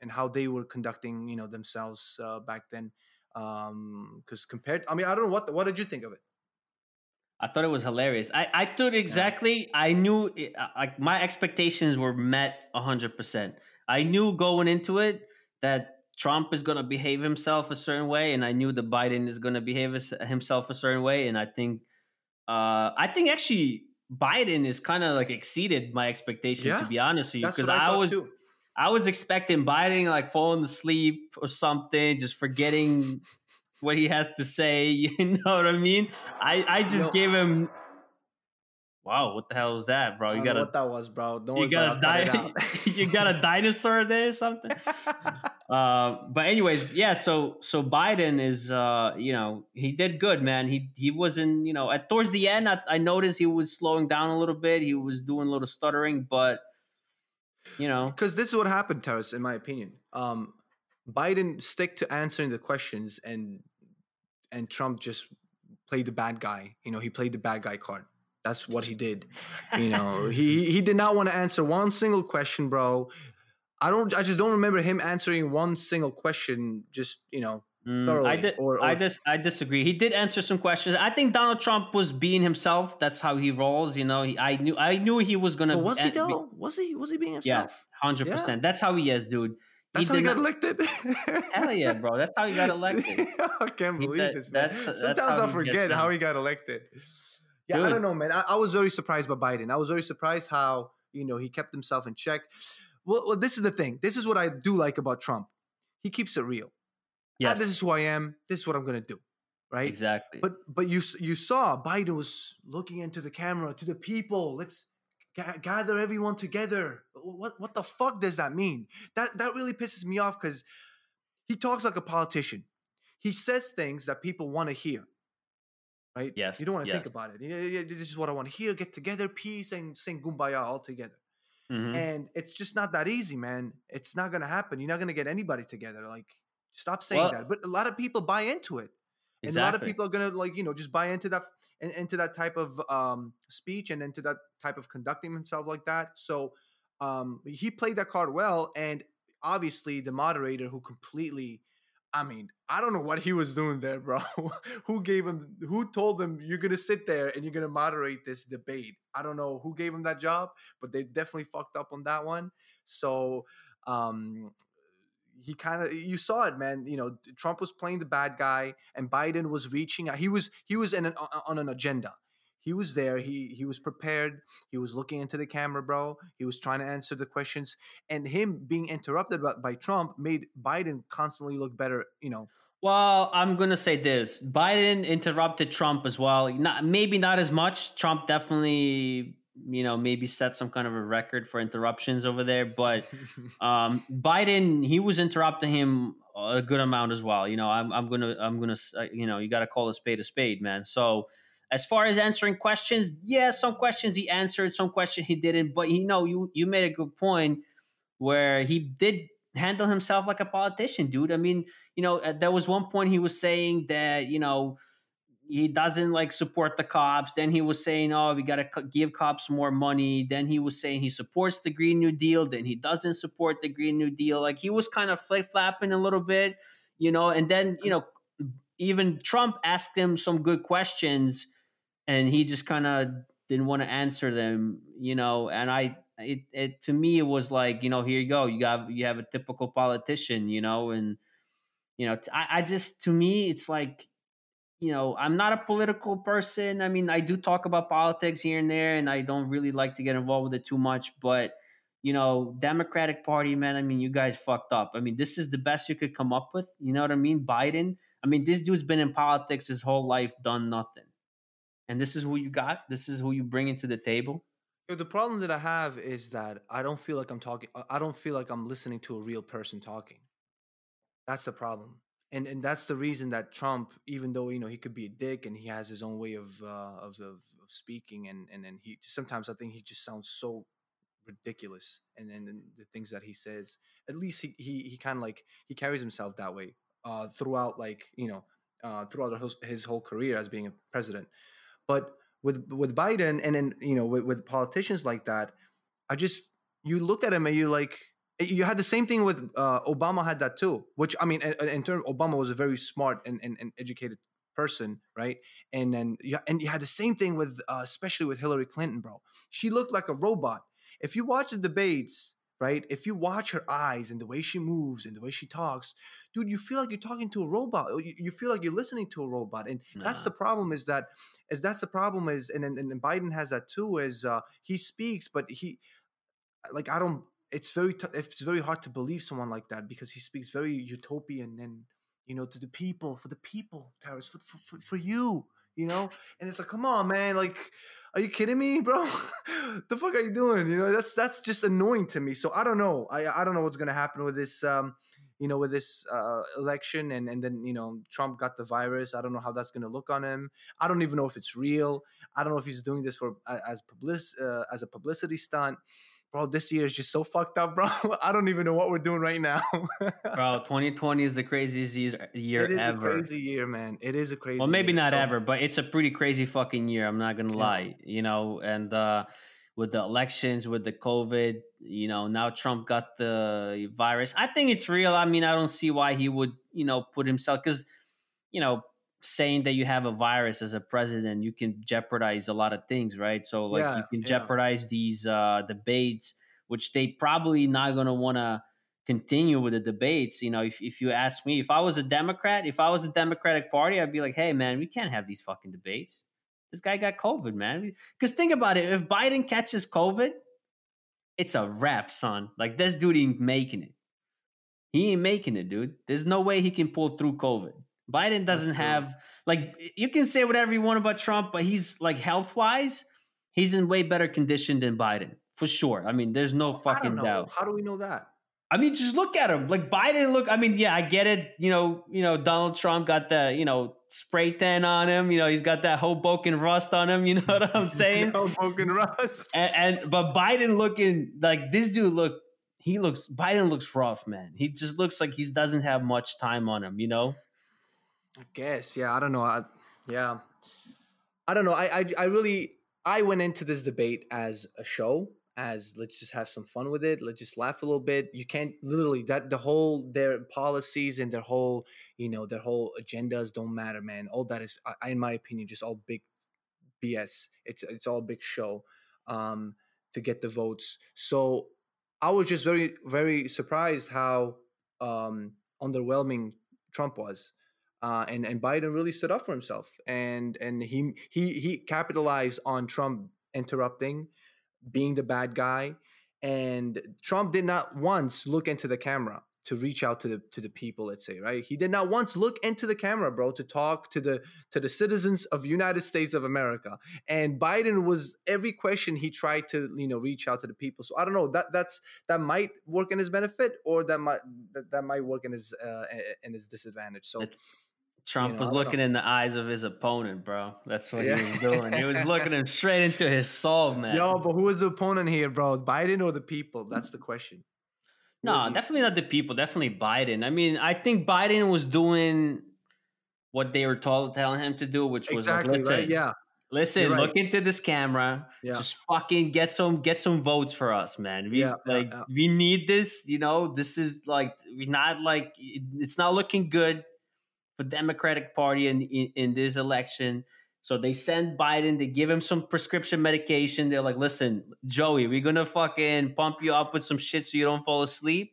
and how they were conducting, you know, themselves uh, back then. Because compared, I mean, I don't know what what did you think of it? I thought it was hilarious. I, I thought exactly. I knew it, like my expectations were met hundred percent. I knew going into it that Trump is going to behave himself a certain way, and I knew that Biden is going to behave himself a certain way. And I think, uh, I think actually Biden is kind of like exceeded my expectation. Yeah, to be honest with you, because I, I, was too. I was expecting Biden like falling asleep or something, just forgetting what he has to say. You know what I mean? I I just Yo. gave him. Wow, what the hell was that, bro? You got what that was, bro. Don't you got a di- I'll cut it you got a dinosaur there or something. Uh, but anyways, yeah. So so Biden is uh you know he did good, man. He he wasn't you know at towards the end I, I noticed he was slowing down a little bit. He was doing a little stuttering, but you know Because this is what happened, Taras, in my opinion. Um, Biden stick to answering the questions, and and Trump just played the bad guy. You know, he played the bad guy card. That's what he did. You know, he he did not want to answer one single question, bro. I don't. I just don't remember him answering one single question. Just you know, Mm, I thoroughly, did. or- I dis- I disagree. He did answer some questions. I think Donald Trump was being himself. That's how he rolls. You know, he, I knew. I knew he was gonna. But was he an- be- though? Was he? Was he being himself? Yeah, hundred percent. That's how he is, dude. That's how he got not- elected. Hell yeah, bro. That's how he got elected. I can't He- believe this, man. that's- that's Sometimes how I forget how he got elected. Yeah, I don't know, man. I, I was very surprised by Biden. I was very surprised how You know, he kept himself in check. Well, well, this is the thing. This is what I do like about Trump. He keeps it real. Yes. Ah, this is who I am. This is what I'm gonna do. Right. Exactly. But but you you saw Biden was looking into the camera to the people. Let's g- gather everyone together. What what the fuck does that mean? That that really pisses me off because he talks like a politician. He says things that people want to hear. Right. Yes. You don't want to yes. think about it. This is what I want to hear. Get together, peace, and sing "Kumbaya" all together. Mm-hmm. And it's just not that easy, man. It's not gonna happen. You're not gonna get anybody together. Like, stop saying well, that. But a lot of people buy into it. Exactly. And a lot of people are gonna like, you know, just buy into that into that type of um, speech and into that type of conducting himself like that. So um, he played that card well, and obviously the moderator who completely I mean, I don't know what he was doing there, bro. who gave him who told him you're gonna sit there and you're gonna moderate this debate? I don't know who gave him that job, but they definitely fucked up on that one. So um he kind of you saw it man you know trump was playing the bad guy and biden was reaching out he was he was in an, on an agenda he was there he he was prepared he was looking into the camera bro he was trying to answer the questions and him being interrupted by, by trump made biden constantly look better you know? Well i'm gonna say this biden interrupted trump as well not maybe not as much trump definitely you know maybe set some kind of a record for interruptions over there but um biden he was interrupting him a good amount as well you know i'm, I'm gonna i'm gonna uh, you know you gotta call a spade a spade man so as far as answering questions, yeah, some questions he answered, some questions he didn't. But you know, you you made a good point where he did handle himself like a politician, dude. I mean, you know, uh, there was one point he was saying that you know he doesn't like support the cops. Then he was saying, "Oh, we got to give cops more money." Then he was saying he supports the Green New Deal. Then he doesn't support the Green New Deal. Like he was kind of flip flapping a little bit, you know. And then you know, even Trump asked him some good questions and he just kind of didn't want to answer them, you know. And I, it, it to me, it was like, you know, here you go, you got, you have a typical politician, you know, and you know, I, I just, to me, it's like, you know, I'm not a political person. I mean, I do talk about politics here and there, and I don't really like to get involved with it too much, but you know, Democratic Party, man, I mean, you guys fucked up. I mean, this is the best you could come up with. You know what I mean? Biden. I mean, this dude's been in politics his whole life, done nothing and this is who you got this is who you bring into the table? The problem that i have is that i don't feel like i'm talking i don't feel like i'm listening to a real person talking. That's the problem and and that's the reason that trump even though you know he could be a dick and he has his own way of uh, of, of, of speaking and and then he sometimes i think he just sounds so ridiculous and then the things that he says at least he he, he kind of like he carries himself that way uh throughout like you know uh throughout his, his whole career as being a president but with with Biden and then you know with, with politicians like that, I just you look at him and you're like you had the same thing with uh, Obama had that too. Which I mean, in, in terms, Obama was a very smart and, and, and, educated person, right? And then you, and you had the same thing with uh, especially with Hillary Clinton, bro. She looked like a robot. If you watch the debates, right? If you watch her eyes and the way she moves and the way she talks, dude, you feel like you're talking to a robot. You, you feel like you're listening to a robot, and nah. that's the problem. Is that is that's the problem? Is and and, and Biden has that too. Is uh, he speaks, but he like I don't. It's very t- it's very hard to believe someone like that because he speaks very utopian and you know to the people for the people, Taras, for for, for you, you know. And it's like, come on, man, like are you kidding me, bro? the fuck are you doing? You know, that's that's just annoying to me. So I don't know. I I don't know what's gonna happen with this um, you know, with this uh, election and and then, you know, Trump got the virus. I don't know how that's gonna look on him. I don't even know if it's real. I don't know if he's doing this for as public uh, as a publicity stunt bro, this year is just so fucked up, bro. I don't even know what we're doing right now. bro, 2020 is the craziest year ever. it is ever. a crazy year, man. It is a crazy Well, maybe year. not ever, but it's a pretty crazy fucking year. I'm not going to lie, you know, and uh, with the elections, with the COVID, you know, now Trump got the virus. I think it's real. I mean, I don't see why he would, you know, put himself, because, you know, saying that you have a virus as a president, you can jeopardize a lot of things, right? So like yeah, you can jeopardize yeah. these uh, debates, which they probably not going to want to continue with the debates. You know, if, if you ask me, if I was a Democrat, if I was the Democratic Party, I'd be like, hey man, we can't have these fucking debates. This guy got COVID, man. Because think about it, if Biden catches COVID, it's a wrap, son. Like this dude ain't making it. He ain't making it, dude. There's no way he can pull through COVID. Biden doesn't have like you can say whatever you want about Trump, but he's like health wise, he's in way better condition than Biden for sure. I mean, there's no fucking doubt. How do we know that? I mean, just look at him. Like Biden, look. I mean, yeah, I get it. You know, you know, Donald Trump got the you know spray tan on him. You know, he's got that Hoboken rust on him. You know what I'm saying? Hoboken rust. And, and but Biden looking like this dude look. He looks. Biden looks rough, man. He just looks like he doesn't have much time on him. You know. I guess. Yeah. I don't know. I, yeah. I don't know. I, I I really I went into this debate as a show as let's just have some fun with it let's just laugh a little bit you can't literally that the whole their policies and their whole you know their whole agendas don't matter man all that is in my opinion just all big bs it's it's all big show um to get the votes so i was just very very surprised how um underwhelming trump was uh, and and Biden really stood up for himself, and and he he he capitalized on Trump interrupting, being the bad guy, and Trump did not once look into the camera to reach out to the to the people let's say right? He did not once look into the camera bro to talk to the to the citizens of united states of america and biden was every question he tried to you know reach out to the people. So i don't know that that's that might work in his benefit or that might that, that might work in his uh in his disadvantage. So Trump you know, was looking in the eyes of his opponent, bro. That's what yeah. he was doing. He was looking him straight into his soul, man. Yo, but who is the opponent here, bro? Biden or the people? That's the question. Who no, definitely not the people. Definitely Biden. I mean, I think Biden was doing what they were told telling him to do, which was exactly, like, right? yeah. Listen, right. look into this camera. Yeah. Just fucking get some get some votes for us, man. We yeah, like yeah, we need this. You know, this is like we're not like it's not looking good for Democratic Party in, in, in this election. So they send Biden, they give him some prescription medication. They're like, listen, Joey, we're gonna fucking pump you up with some shit so you don't fall asleep.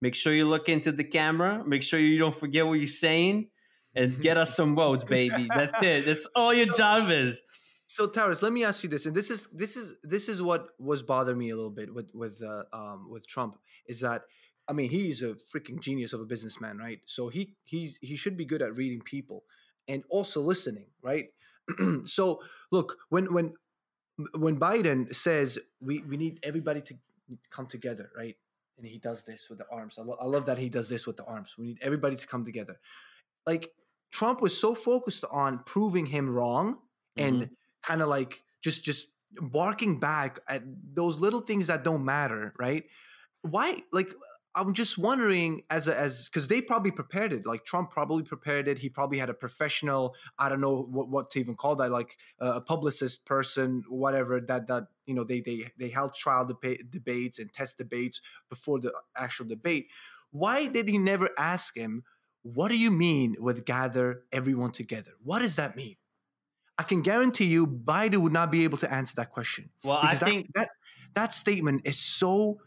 Make sure you look into the camera. Make sure you don't forget what you're saying, and get us some votes, baby. That's it. That's all your job is. So Taras, let me ask you this, and this is this is this is what was bothering me a little bit with with uh, um, with Trump is that I mean, he's a freaking genius of a businessman, right? So he he's he should be good at reading people and also listening, right? so look, when when when Biden says we we need everybody to come together, right? And he does this with the arms. I, lo- I love that he does this with the arms. We need everybody to come together. Like Trump was so focused on proving him wrong mm-hmm. and kind of like just just barking back at those little things that don't matter, right? Why like I'm just wondering as a, as because they probably prepared it. Like Trump probably prepared it. He probably had a professional. I don't know what, what to even call that. Like uh, a publicist person, whatever. That that you know they they they held trial deba- debates and test debates before the actual debate. Why did he never ask him? What do you mean with gather everyone together? What does that mean? I can guarantee you, Biden would not be able to answer that question. Well, I think that that statement is so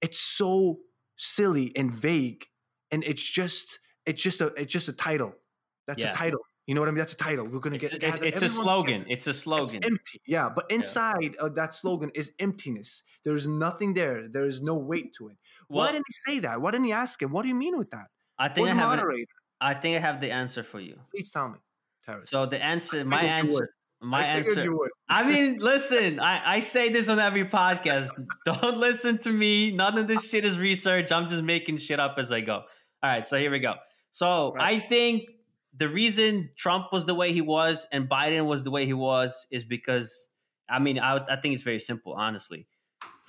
it's so silly and vague and it's just it's just a it's just a title. That's yeah. a title. You know what i mean? That's a title. We're gonna it's, get it's, it's a slogan. It's a slogan. empty. Yeah but inside yeah. of that slogan is emptiness. There's nothing there. There is no weight to it. Well, why didn't he say that? Why didn't he ask him? What do you mean with that? I think i have an, i think i have the answer for you. Please tell me Taras. so the answer my answer my I answer. I mean, listen, I, I say this on every podcast. Don't listen to me. None of this shit is research. I'm just making shit up as I go. All right, so here we go. So right. I think the reason Trump was the way he was and Biden was the way he was is because, I mean, I, I think it's very simple, honestly.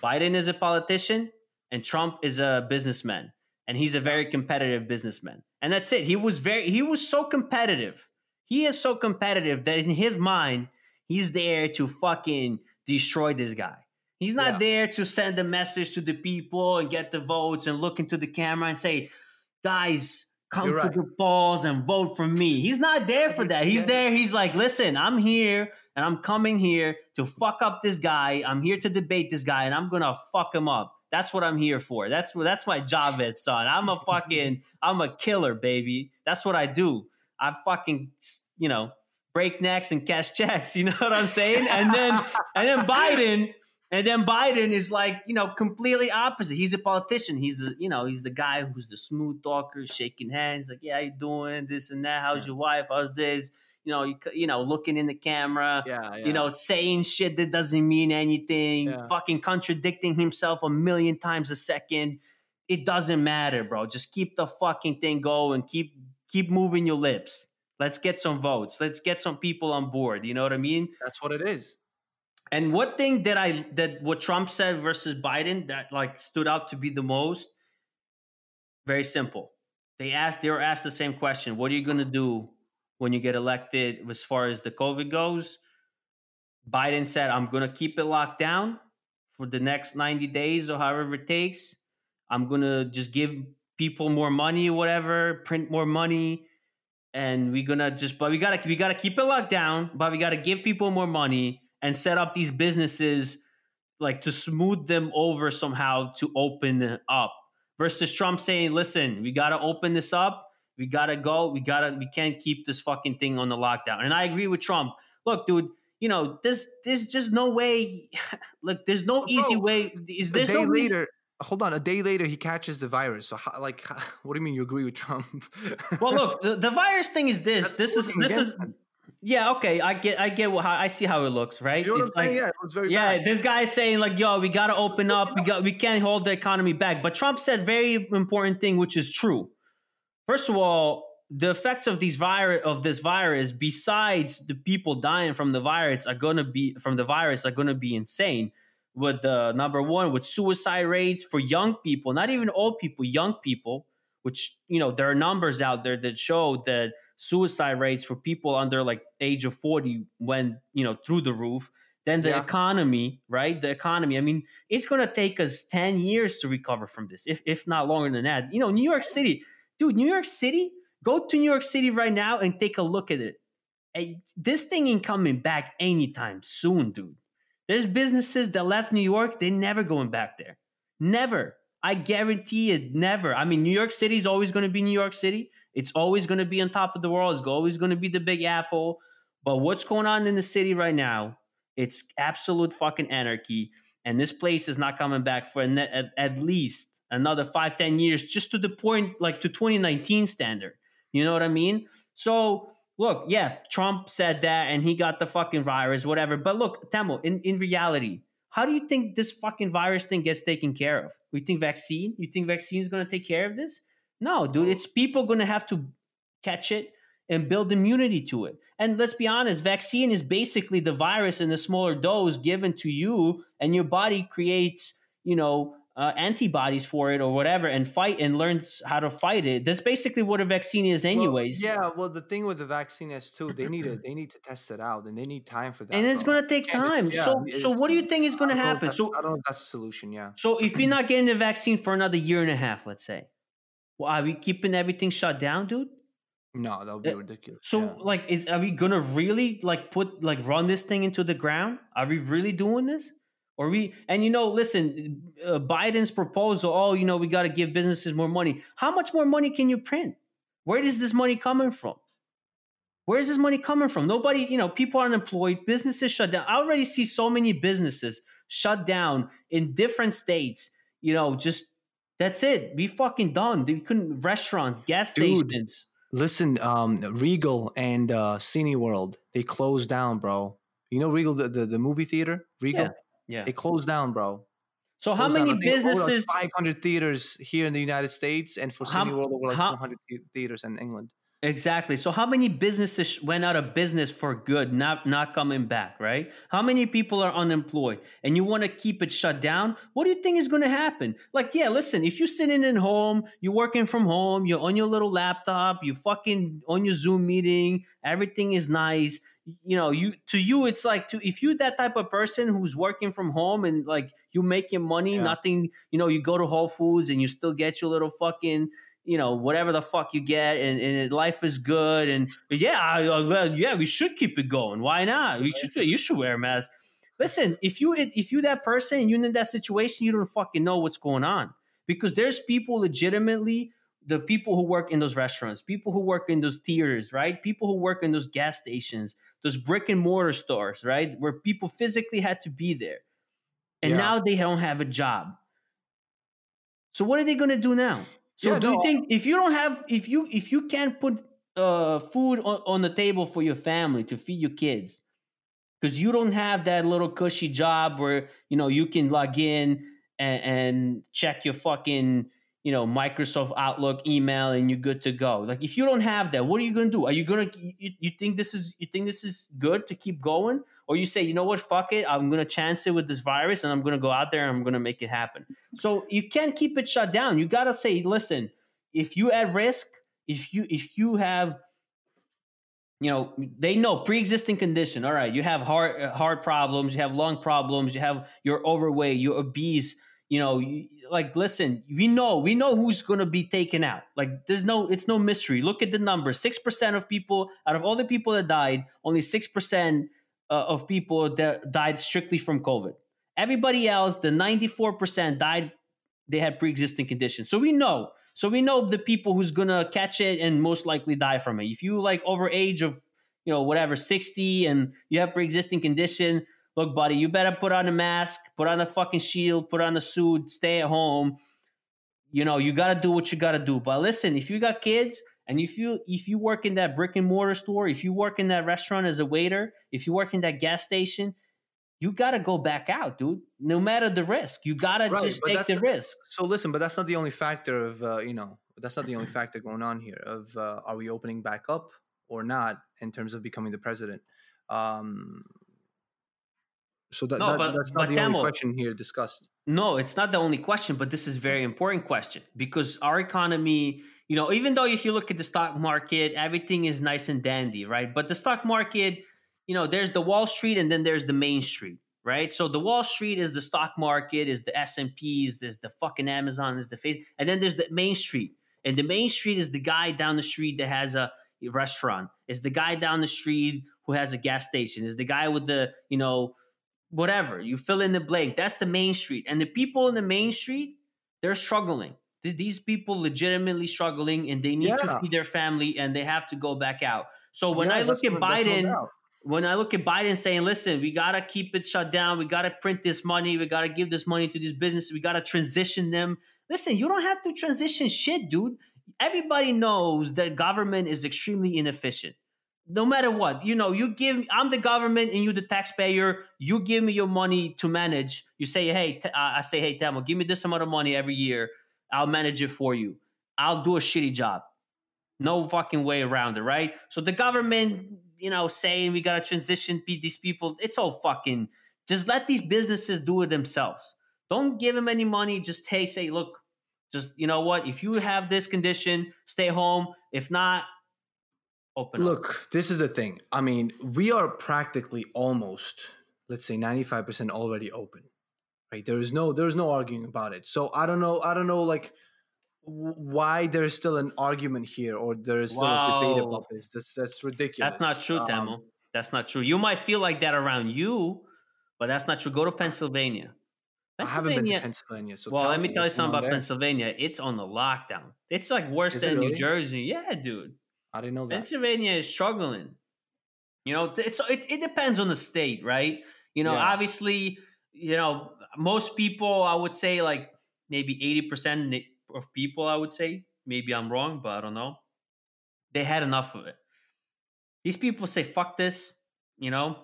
Biden is a politician and Trump is a businessman, and he's a very competitive businessman. And that's it. He was very, he was so competitive he is so competitive that in his mind, he's there to fucking destroy this guy. He's not yeah. there to send a message to the people and get the votes and look into the camera and say, guys, come You're to right. the polls and vote for me. He's not there for that. He's there. He's like, listen, I'm here and I'm coming here to fuck up this guy. I'm here to debate this guy and I'm gonna fuck him up. That's what I'm here for. That's what that's my job as son. I'm a fucking I'm a killer, baby. That's what I do. I fucking, you know, break necks and cash checks. You know what I'm saying? And then, and then Biden, And then Biden is like, you know, completely opposite. He's a politician. He's a, you know, he's the guy who's the smooth talker, shaking hands, like, yeah, how you doing? This and that. How's Yeah. your wife? How's this? You know, you, you know, looking in the camera. Yeah, yeah. You know, saying shit that doesn't mean anything. Fucking contradicting himself a million times a second. It doesn't matter, bro. Just keep the fucking thing going. Keep keep moving your lips. Let's get some votes. Let's get some people on board. You know what I mean? that's what it is. And what thing that I that what Trump said versus Biden that like stood out to be the most? Very simple. They asked they were asked the same question. What are you gonna do when you get elected as far as the COVID goes? Biden said, I'm gonna keep it locked down for the next 90 days or however it takes. I'm gonna just give people more money whatever, print more money, and we're gonna just but we gotta we gotta keep it locked down, but we gotta give people more money and set up these businesses like to smooth them over somehow to open up versus Trump saying, listen, we gotta open this up, we gotta go, we gotta we can't keep this fucking thing on the lockdown. And I agree with Trump. Look, dude, you know, there's there's just no way look, there's no Bro, easy way. Is a there's no later, hold on. A day later, he catches the virus. So, how, like, how, what do you mean you agree with Trump? Well, look, the, the virus thing is this. That's this is this is yeah, okay. I get I get what, how I see how it looks, right? You know It's like- yeah, it was very Yeah, bad. this guy is saying like, "Yo, we got to open up. We got we can't hold the economy back." But Trump said very important thing, which is true. First of all, the effects of these virus of this virus, besides the people dying from the virus, are going to be from the virus are going to be insane. With the number one, with suicide rates for young people, not even old people, young people, which you know there are numbers out there that show that suicide rates for people under like age of 40 went you know through the roof. Then the Yeah. economy right? The economy. I mean it's going to take us 10 years to recover from this if, if not longer than that. You know new york city dude new york city go to new york city right now and take a look at it. Hey, this thing ain't coming back anytime soon dude there's businesses that left new york they're never going back there. Never. I guarantee it never. I mean new york city is always going to be new york city. It's always going to be on top of the world. It's always going to be the big apple. But what's going on in the city right now it's absolute fucking anarchy. And this place is not coming back for at, at least another five ten years just to the point like to 2019 standard. You know what i mean? So look yeah trump said that and he got the fucking virus whatever. But look Tamo, in, in reality how do you think this fucking virus thing gets taken care of? We think vaccine? You think vaccine is going to take care of this? No dude it's people going to have to catch it and build immunity to it. And let's be honest, vaccine is basically the virus in a smaller dose given to you, and your body creates, you know, uh, antibodies for it or whatever, and fight and learns how to fight it. That's basically what a vaccine is, Well, anyways. yeah, well, the thing with the vaccine is too, they need to they need to test it out, and they need time for that. and it's going to take time. yeah, so, so what do you think is going to don't know if happen? So, I don't know that's the solution. Yeah. so if you're not getting the vaccine for another year and a half, let's say, well, are we keeping everything shut down, dude? No, that would be Uh, ridiculous. So yeah. like is are we gonna really like put like run this thing into the ground? Are we really doing this? Or we and you know, listen, uh, Biden's proposal, oh, you know, we got to give businesses more money. How much more money can you print? Where is this money coming from? Where is this money coming from? Nobody, you know, people are unemployed, businesses shut down. I already see so many businesses shut down in different states. You know, just that's it. We fucking done. We couldn't restaurants, gas Dude. stations. Listen, um, Regal and uh, Cineworld they closed down, bro. You know Regal, the, the, the movie theater, Regal. Yeah. They closed down, bro. So how many I like, businesses? 500 theaters here in the United States, and for How- Cineworld, over like how- 200 theaters in England. Exactly. So how many businesses went out of business for good, not not coming back, right? How many people are unemployed and you want to keep it shut down? What do you think is going to happen? Like, yeah, listen, if you're sitting in home, you're working from home, you're on your little laptop, you fucking on your Zoom meeting, everything is nice. You know, you to you it's like to if you're that type of person who's working from home and like you making money, Yeah. nothing, you know, you go to Whole Foods and you still get your little fucking you know whatever the fuck you get and, and life is good and yeah I, I- yeah we should keep it going. Why not? We should you should wear a mask. Listen if you if you that person and you're in that situation you don't fucking know what's going on. Because there's people legitimately the people who work in those restaurants people who work in those theaters right? People who work in those gas stations those brick and mortar stores right? Where people physically had to be there. And Yeah. now they don't have a job. So what are they going to do now? So Yeah, do you think if you don't have if you if you can't put uh food on, on the table for your family to feed your kids because you don't have that little cushy job where you know you can log in and, and check your fucking you know Microsoft Outlook email and you're good to go. Like if you don't have that, what are you gonna do? Are you gonna you, you think this is you think this is good to keep going, or you say you know what, fuck it, I'm gonna chance it with this virus and I'm gonna go out there and I'm gonna make it happen. So you can't keep it shut down. You gotta say, listen, if you at risk, if you if you have you know they know pre-existing condition. All right you have heart uh, heart problems you have lung problems you have you're overweight you're obese you know you, like listen we know we know who's going to be taken out. Like there's no it's no mystery. Look at the numbers. 6% of people out of all the people that died only 6% uh, of people that died strictly from covid everybody else the 94% died they had pre-existing conditions so we know so we know the people who's gonna catch it and most likely die from it. If you like over age of, you know, whatever, 60 and you have pre-existing condition, look, buddy, you better put on a mask, put on a fucking shield, put on a suit, stay at home. You know, you gotta do what you gotta do. But listen, if you got kids and if you if you work in that brick and mortar store, if you work in that restaurant as a waiter, if you work in that gas station, you gotta go back out, dude. No matter the risk, you gotta Right, just take the the- risk. So listen, but that's not the only factor of uh, you know that's not the only factor going on here of uh, are we opening back up or not in terms of becoming the president. Um, so that, No, that- but- that's not the Tamo- only question here discussed. No, it's not the only question, but this is a very important question because our economy, you know, even though if you look at the stock market, everything is nice and dandy, right? But the stock market, you know, there's the Wall Street and then there's the Main Street, right? So the Wall Street is the stock market, is the S&Ps, there's the fucking Amazon, is the face, and then there's the Main Street. And the Main Street is the guy down the street that has a restaurant. Is the guy down the street who has a gas station. Is the guy with the, you know, whatever you fill in the blank that's the main street and the people in the main street they're struggling these people legitimately struggling and they need to feed their family and they have to go back out. So when Yeah, i look at biden when i look at biden saying listen we got to keep it shut down. We got to print this money. We got to give this money to these businesses. We got to transition them. Listen you don't have to transition shit dude. Everybody knows that government is extremely inefficient. No matter what you know you give i'm the government and you the taxpayer. You give me your money to manage. You say hey t- i say hey Tamo, give me this amount of money every year i'll manage it for you. I'll do a shitty job. No fucking way around it right? So the government you know saying we gotta transition these people it's all fucking just let these businesses do it themselves. Don't give them any money. Just hey say look just you know what? If you have this condition stay home. If not open up. Look, this is the thing. I mean, we are practically almost, let's say, ninety-five percent already open, right? There is no, there is no arguing about it. So I don't know, I don't know, like why there's still an argument here, or there is still a debate about this. That's that's ridiculous. That's not true, Um. That's not true. You might feel like that around you, but that's not true. Go to Pennsylvania. I haven't been to Pennsylvania. So well, let me tell you something about there. Pennsylvania. It's on the lockdown. It's like worse Is than New? Jersey. Yeah, dude. I didn't know that. Pennsylvania is struggling. You know, it's it, it depends on the state, right? You know, Yeah. obviously, you know, most people, I would say, like maybe eighty percent of people, I would say, maybe I'm wrong, but I don't know. They had enough of it. These people say, "Fuck this," you know.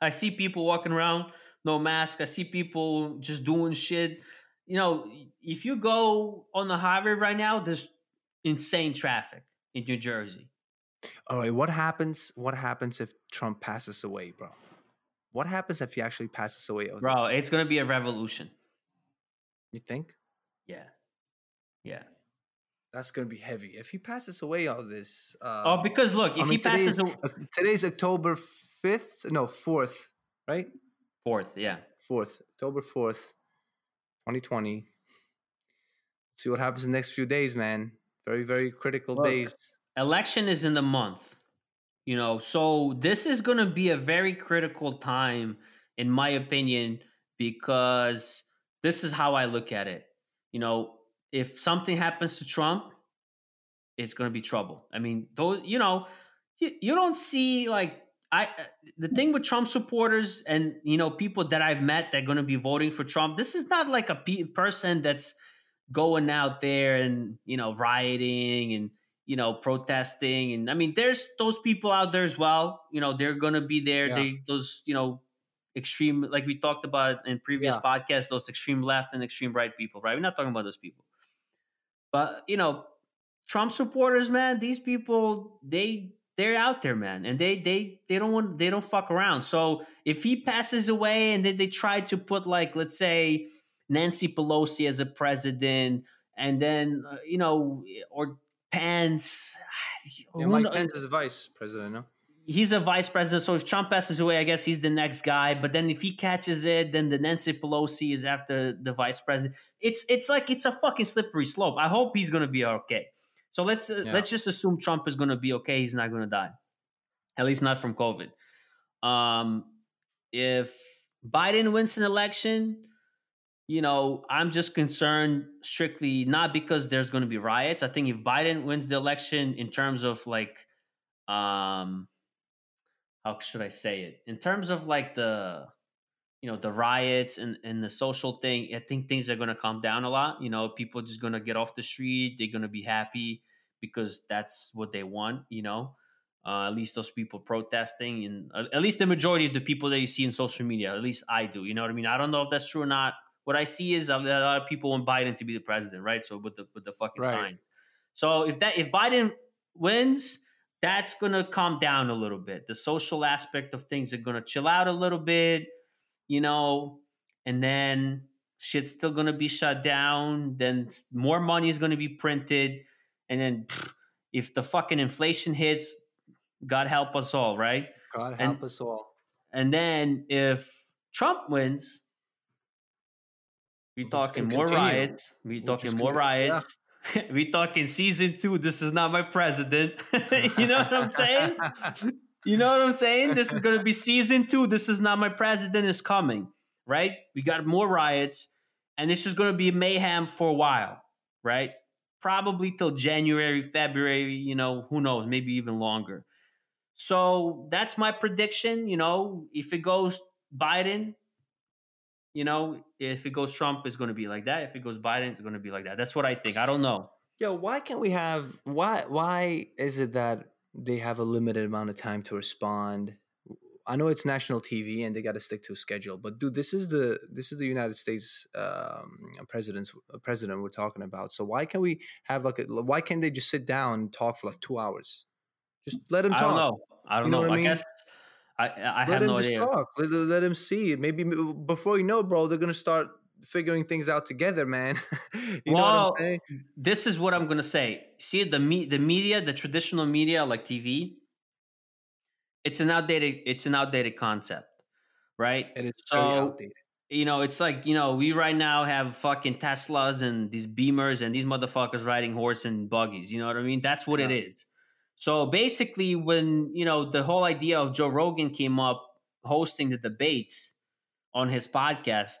I see people walking around no mask. I see people just doing shit. You know, if you go on the highway right now, there's insane traffic in New Jersey. All right, what happens? What happens if Trump passes away, bro? What happens if he actually passes away? Bro, this? it's gonna be a revolution. you think Yeah. Yeah. that's gonna be heavy if he passes away of this? Uh, Oh, because look, if he mean, today's- passes a uh, today's October fifth, no fourth, right? fourth, yeah. Fourth, October fourth, twenty twenty. See what happens in the next few days, man. Very, very critical Look, days. Election is in the month. You know, so this is gonna be a very critical time, in my opinion, because this is how I look at it. You know, if something happens to Trump, it's going to be trouble. I mean, those, you know, you, you don't see like I uh, the thing with Trump supporters and you know people that I've met that are going to be voting for Trump. This is not like a pe- person that's going out there and you know rioting and you know protesting and I mean there's those people out there as well. You know they're going to be there. Yeah. They those you know extreme like we talked about in previous Yeah. podcasts. Those extreme left and extreme right people. Right? We're not talking about those people. But you know Trump supporters, man, these people they they're out there, man, and they they they don't want they don't fuck around. So if he passes away and then they try to put like let's say Nancy Pelosi as a president, and then uh, you know or Pence, Yeah, Mike Pence is the vice president, no? he's a vice president. So if Trump passes away, I guess he's the next guy. But then if he catches it, then the Nancy Pelosi is after the vice president. It's it's like it's a fucking slippery slope. I hope he's gonna be okay. So let's uh, Yeah. let's just assume Trump is gonna be okay. He's not gonna die, at least not from COVID. Um, if Biden wins an election, you know, I'm just concerned strictly not because there's going to be riots. I think if Biden wins the election in terms of like, um, how should I say it? In terms of like the, you know, the riots and, and the social thing, I think things are going to calm down a lot. You know, people just going to get off the street. They're going to be happy because that's what they want, you know. Uh, at least those people protesting, and uh, at least the majority of the people that you see in social media, at least I do. You know what I mean? I don't know if that's true or not. What I see is um, that a lot of people want Biden to be the president, right? So with the with the fucking Right. sign. So if that if Biden wins, that's gonna calm down a little bit. The social aspect of things are gonna chill out a little bit, you know, and then shit's still gonna be shut down. Then more money is gonna be printed, and then pfft, if the fucking inflation hits, God help us all, right? God And- help us all. And then if Trump wins, we talking more continue. riots. We talking more gonna- yeah. riots. we talking season two. This is not my president. you know what I'm saying? You know what I'm saying? This is gonna be season two. This is not my president is coming. Right? We got more riots, and it's just gonna be mayhem for a while. Right? Probably till January, February. You know, who knows? Maybe even longer. So that's my prediction. You know, if it goes Biden, you know, if it goes Trump, it's going to be like that. If it goes Biden, it's going to be like that. That's what I think. I don't know. Yo, why can't we have why why is it that they have a limited amount of time to respond? I know it's national TV and they got to stick to a schedule, but dude, this is the this is the United States um, president's president we're talking about. So why can't we have like a why can't they just sit down and talk for like two hours? Just let him I don't know. I don't You know know. I, mean? guess I I Let have him no just idea. talk. Let, let him see. Maybe before you know, bro, they're gonna start figuring things out together, man. you know Well, what I'm saying? This is what I'm going to say. See the me the media, the traditional media like TV. It's an outdated. It's an outdated concept, right? And It is very So outdated. you know, it's like, you know, we right now have fucking Teslas and these Beamers and these motherfuckers riding horse and buggies. You know what I mean? That's what it Yeah. is. So basically, when, you know, the whole idea of Joe Rogan came up hosting the debates on his podcast,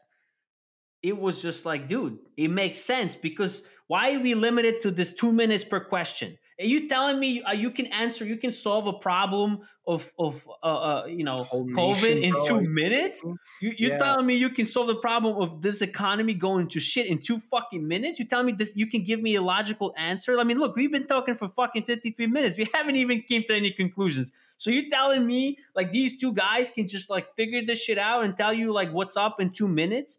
it was just like, dude, it makes sense because why are we limited to this two minutes per question? Are you telling me uh, you can answer, you can solve a problem of, of uh, uh, you know, COVID nation, in bro. two minutes? You, you're Yeah. telling me you can solve the problem of this economy going to shit in two fucking minutes? You're telling me this, you can give me a logical answer? I mean, look, we've been talking for fucking 53 minutes. We haven't even came to any conclusions. So you're telling me like these two guys can just like figure this shit out and tell you like what's up in two minutes?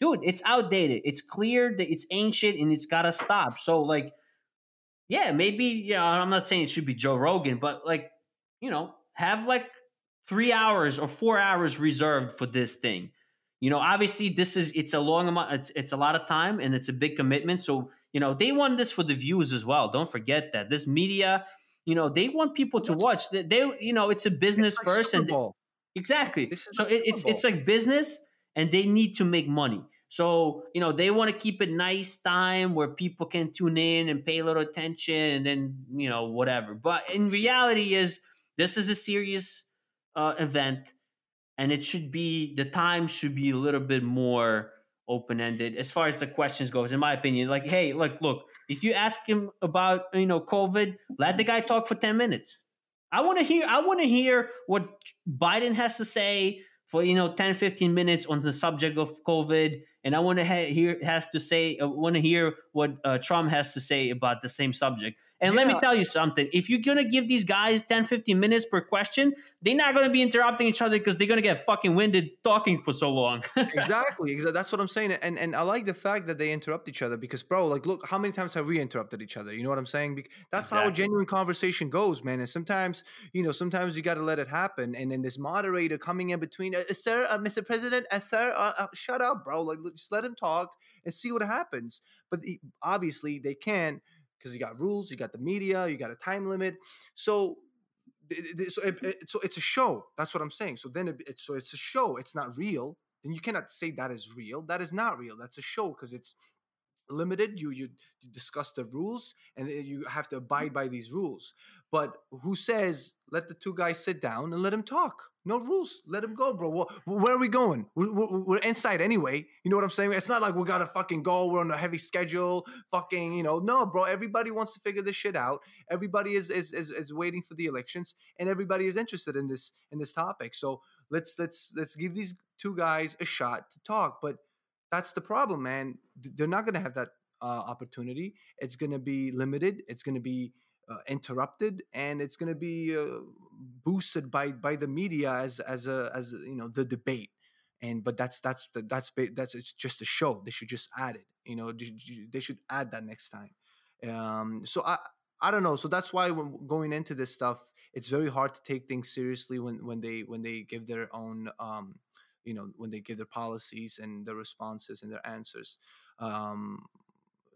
Dude, it's outdated. It's clear that it's ancient and it's gotta stop. So like, yeah, maybe you know, I'm not saying it should be Joe Rogan, but like, you know, have like three hours or four hours reserved for this thing. You know, obviously this is it's a long amount, it's it's a lot of time and it's a big commitment. So, you know, they want this for the views as well. Don't forget that. This media, you know, they want people to watch. They, they you know, it's a business It's like first and Bowl. Exactly. So it, it's it's like business, and they need to make money. So you know they want to keep it nice time where people can tune in and pay a little attention, and then you know whatever. But in reality, is this is a serious uh, event, and it should be the time should be a little bit more open ended as far as the questions goes. In my opinion, like hey, look, look, if you ask him about you know COVID, let the guy talk for ten minutes. I want to hear. I want to hear what Biden has to say for you know 10 15 minutes on the subject of covid and i want to ha- hear have to say i want to hear what uh, trump has to say about the same subject. And yeah. let me tell you something. If you're gonna give these guys 10 15 minutes per question they're not gonna be interrupting each other because they're gonna get fucking winded talking for so long. Exactly that's what i'm saying and and i like the fact that they interrupt each other because bro like look how many times have we interrupted each other? You know what i'm saying? That's exactly. how a genuine conversation goes man and sometimes you know sometimes you got to let it happen and then this moderator coming in between uh, sir uh, mr president uh, sir uh, uh, shut up bro like just let him talk and see what happens but the, obviously they can't because you got rules, you got the media, you got a time limit. So, so, it, so it's a show. That's what I'm saying. So then it, it's so it's a show. It's not real. Then you cannot say that is real. That is not real. That's a show because it's limited. You, you you discuss the rules and you have to abide mm. by these rules. But who says let the two guys sit down and let them talk? No rules. Let them go, bro. Where are we going? We're, inside anyway. You know what I'm saying? It's not like we gotta fucking go. We're on a heavy schedule. Fucking, you know, no, bro. Everybody wants to figure this shit out. Everybody is is is, is waiting for the elections, and everybody is interested in this in this topic. So let's let's let's give these two guys a shot to talk. But that's the problem, man. They're not gonna have that uh, opportunity. It's gonna be limited. It's gonna be uh, interrupted and it's going to be uh, boosted by by the media as as a as you know the debate. And but that's that's that's that's it's just a show. They should just add it you know they should add that next time. Um so i i don't know. So that's why when going into this stuff it's very hard to take things seriously when when they when they give their own um you know when they give their policies and their responses and their answers. Um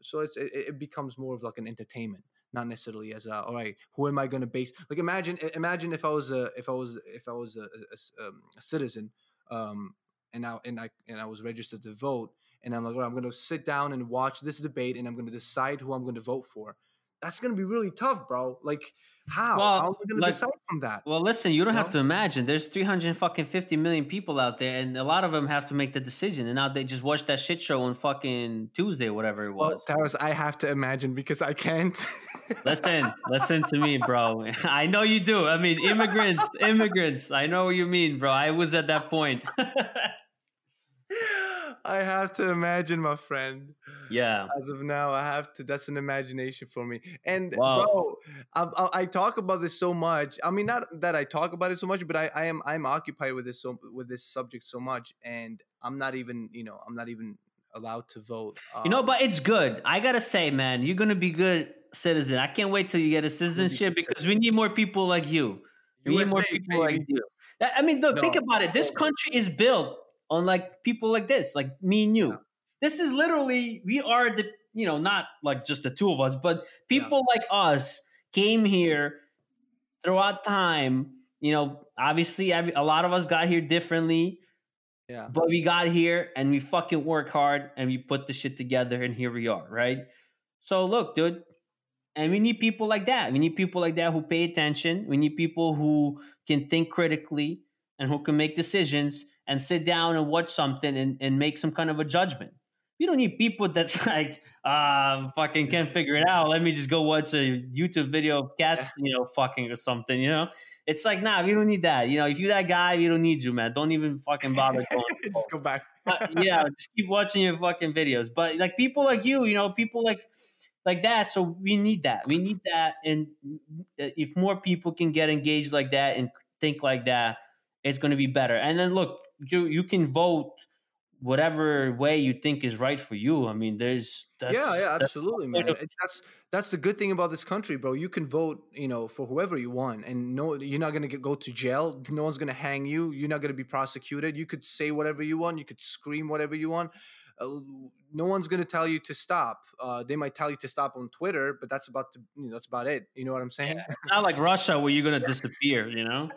so it's it, it becomes more of like an entertainment not necessarily as a all right who am i going to base like imagine imagine if i was a if i was if i was a, a, um, a citizen um and I and I and I was registered to vote and I'm like I'm going to sit down and watch this debate and I'm going to decide who I'm going to vote for. That's going to be really tough bro like how? Well, How are we going like, to decide from that? Well, listen, you don't you have know? to imagine. There's 300 fucking 50 million people out there, and a lot of them have to make the decision. And now they just watch that shit show on fucking Tuesday, whatever it was. Well, was I have to imagine because I can't. listen, listen to me, bro. I know you do. I mean, immigrants, immigrants. I know what you mean, bro. I was at that point. I have to imagine, my friend. Yeah. As of now, I have to. That's an imagination for me. And wow. bro, I, I, I, talk about this so much. I mean, not that I talk about it so much, but I, I am I'm occupied with this so with this subject so much, and I'm not even you know I'm not even allowed to vote. Um, you know, um but it's good. I gotta say, man, you're gonna be good citizen. I can't wait till you get a citizenship because we need more people like you. We USA, need more people baby. like you. I mean, look, no. think about it. This country is built on like people like this, like me and you. Yeah. This is literally we are the you know not like just the two of us, but people yeah. like us came here throughout time. You know, obviously, every, a lot of us got here differently. Yeah. But we got here and we fucking work hard and we put the shit together and here we are, right? So look, dude, and we need people like that. We need people like that who pay attention. We need people who can think critically and who can make decisions and sit down and watch something and, and make some kind of a judgment. You don't need people that's like, uh, fucking can't figure it out. Let me just go watch a YouTube video of cats, you know, fucking or something, you know? It's like, nah, we don't need that. You know, if you're that guy, we don't need you, man. Don't even fucking bother going. just go back. uh, yeah, just keep watching your fucking videos. But like people like you, you know, people like like that. So we need that. We need that. And if more people can get engaged like that and think like that, it's going to be better. And then look, you you can vote whatever way you think is right for you. I mean, there's yeah, yeah, absolutely, man. It's, that's that's the good thing about this country, bro. You can vote, you know, for whoever you want, and no, you're not gonna get, go to jail. No one's gonna hang you. You're not gonna be prosecuted. You could say whatever you want. You could scream whatever you want. No one's going to tell you to stop. Uh, they might tell you to stop on Twitter, but that's about to, you know, that's about it. You know what I'm saying? Yeah, it's not like Russia where you're going to disappear. You know.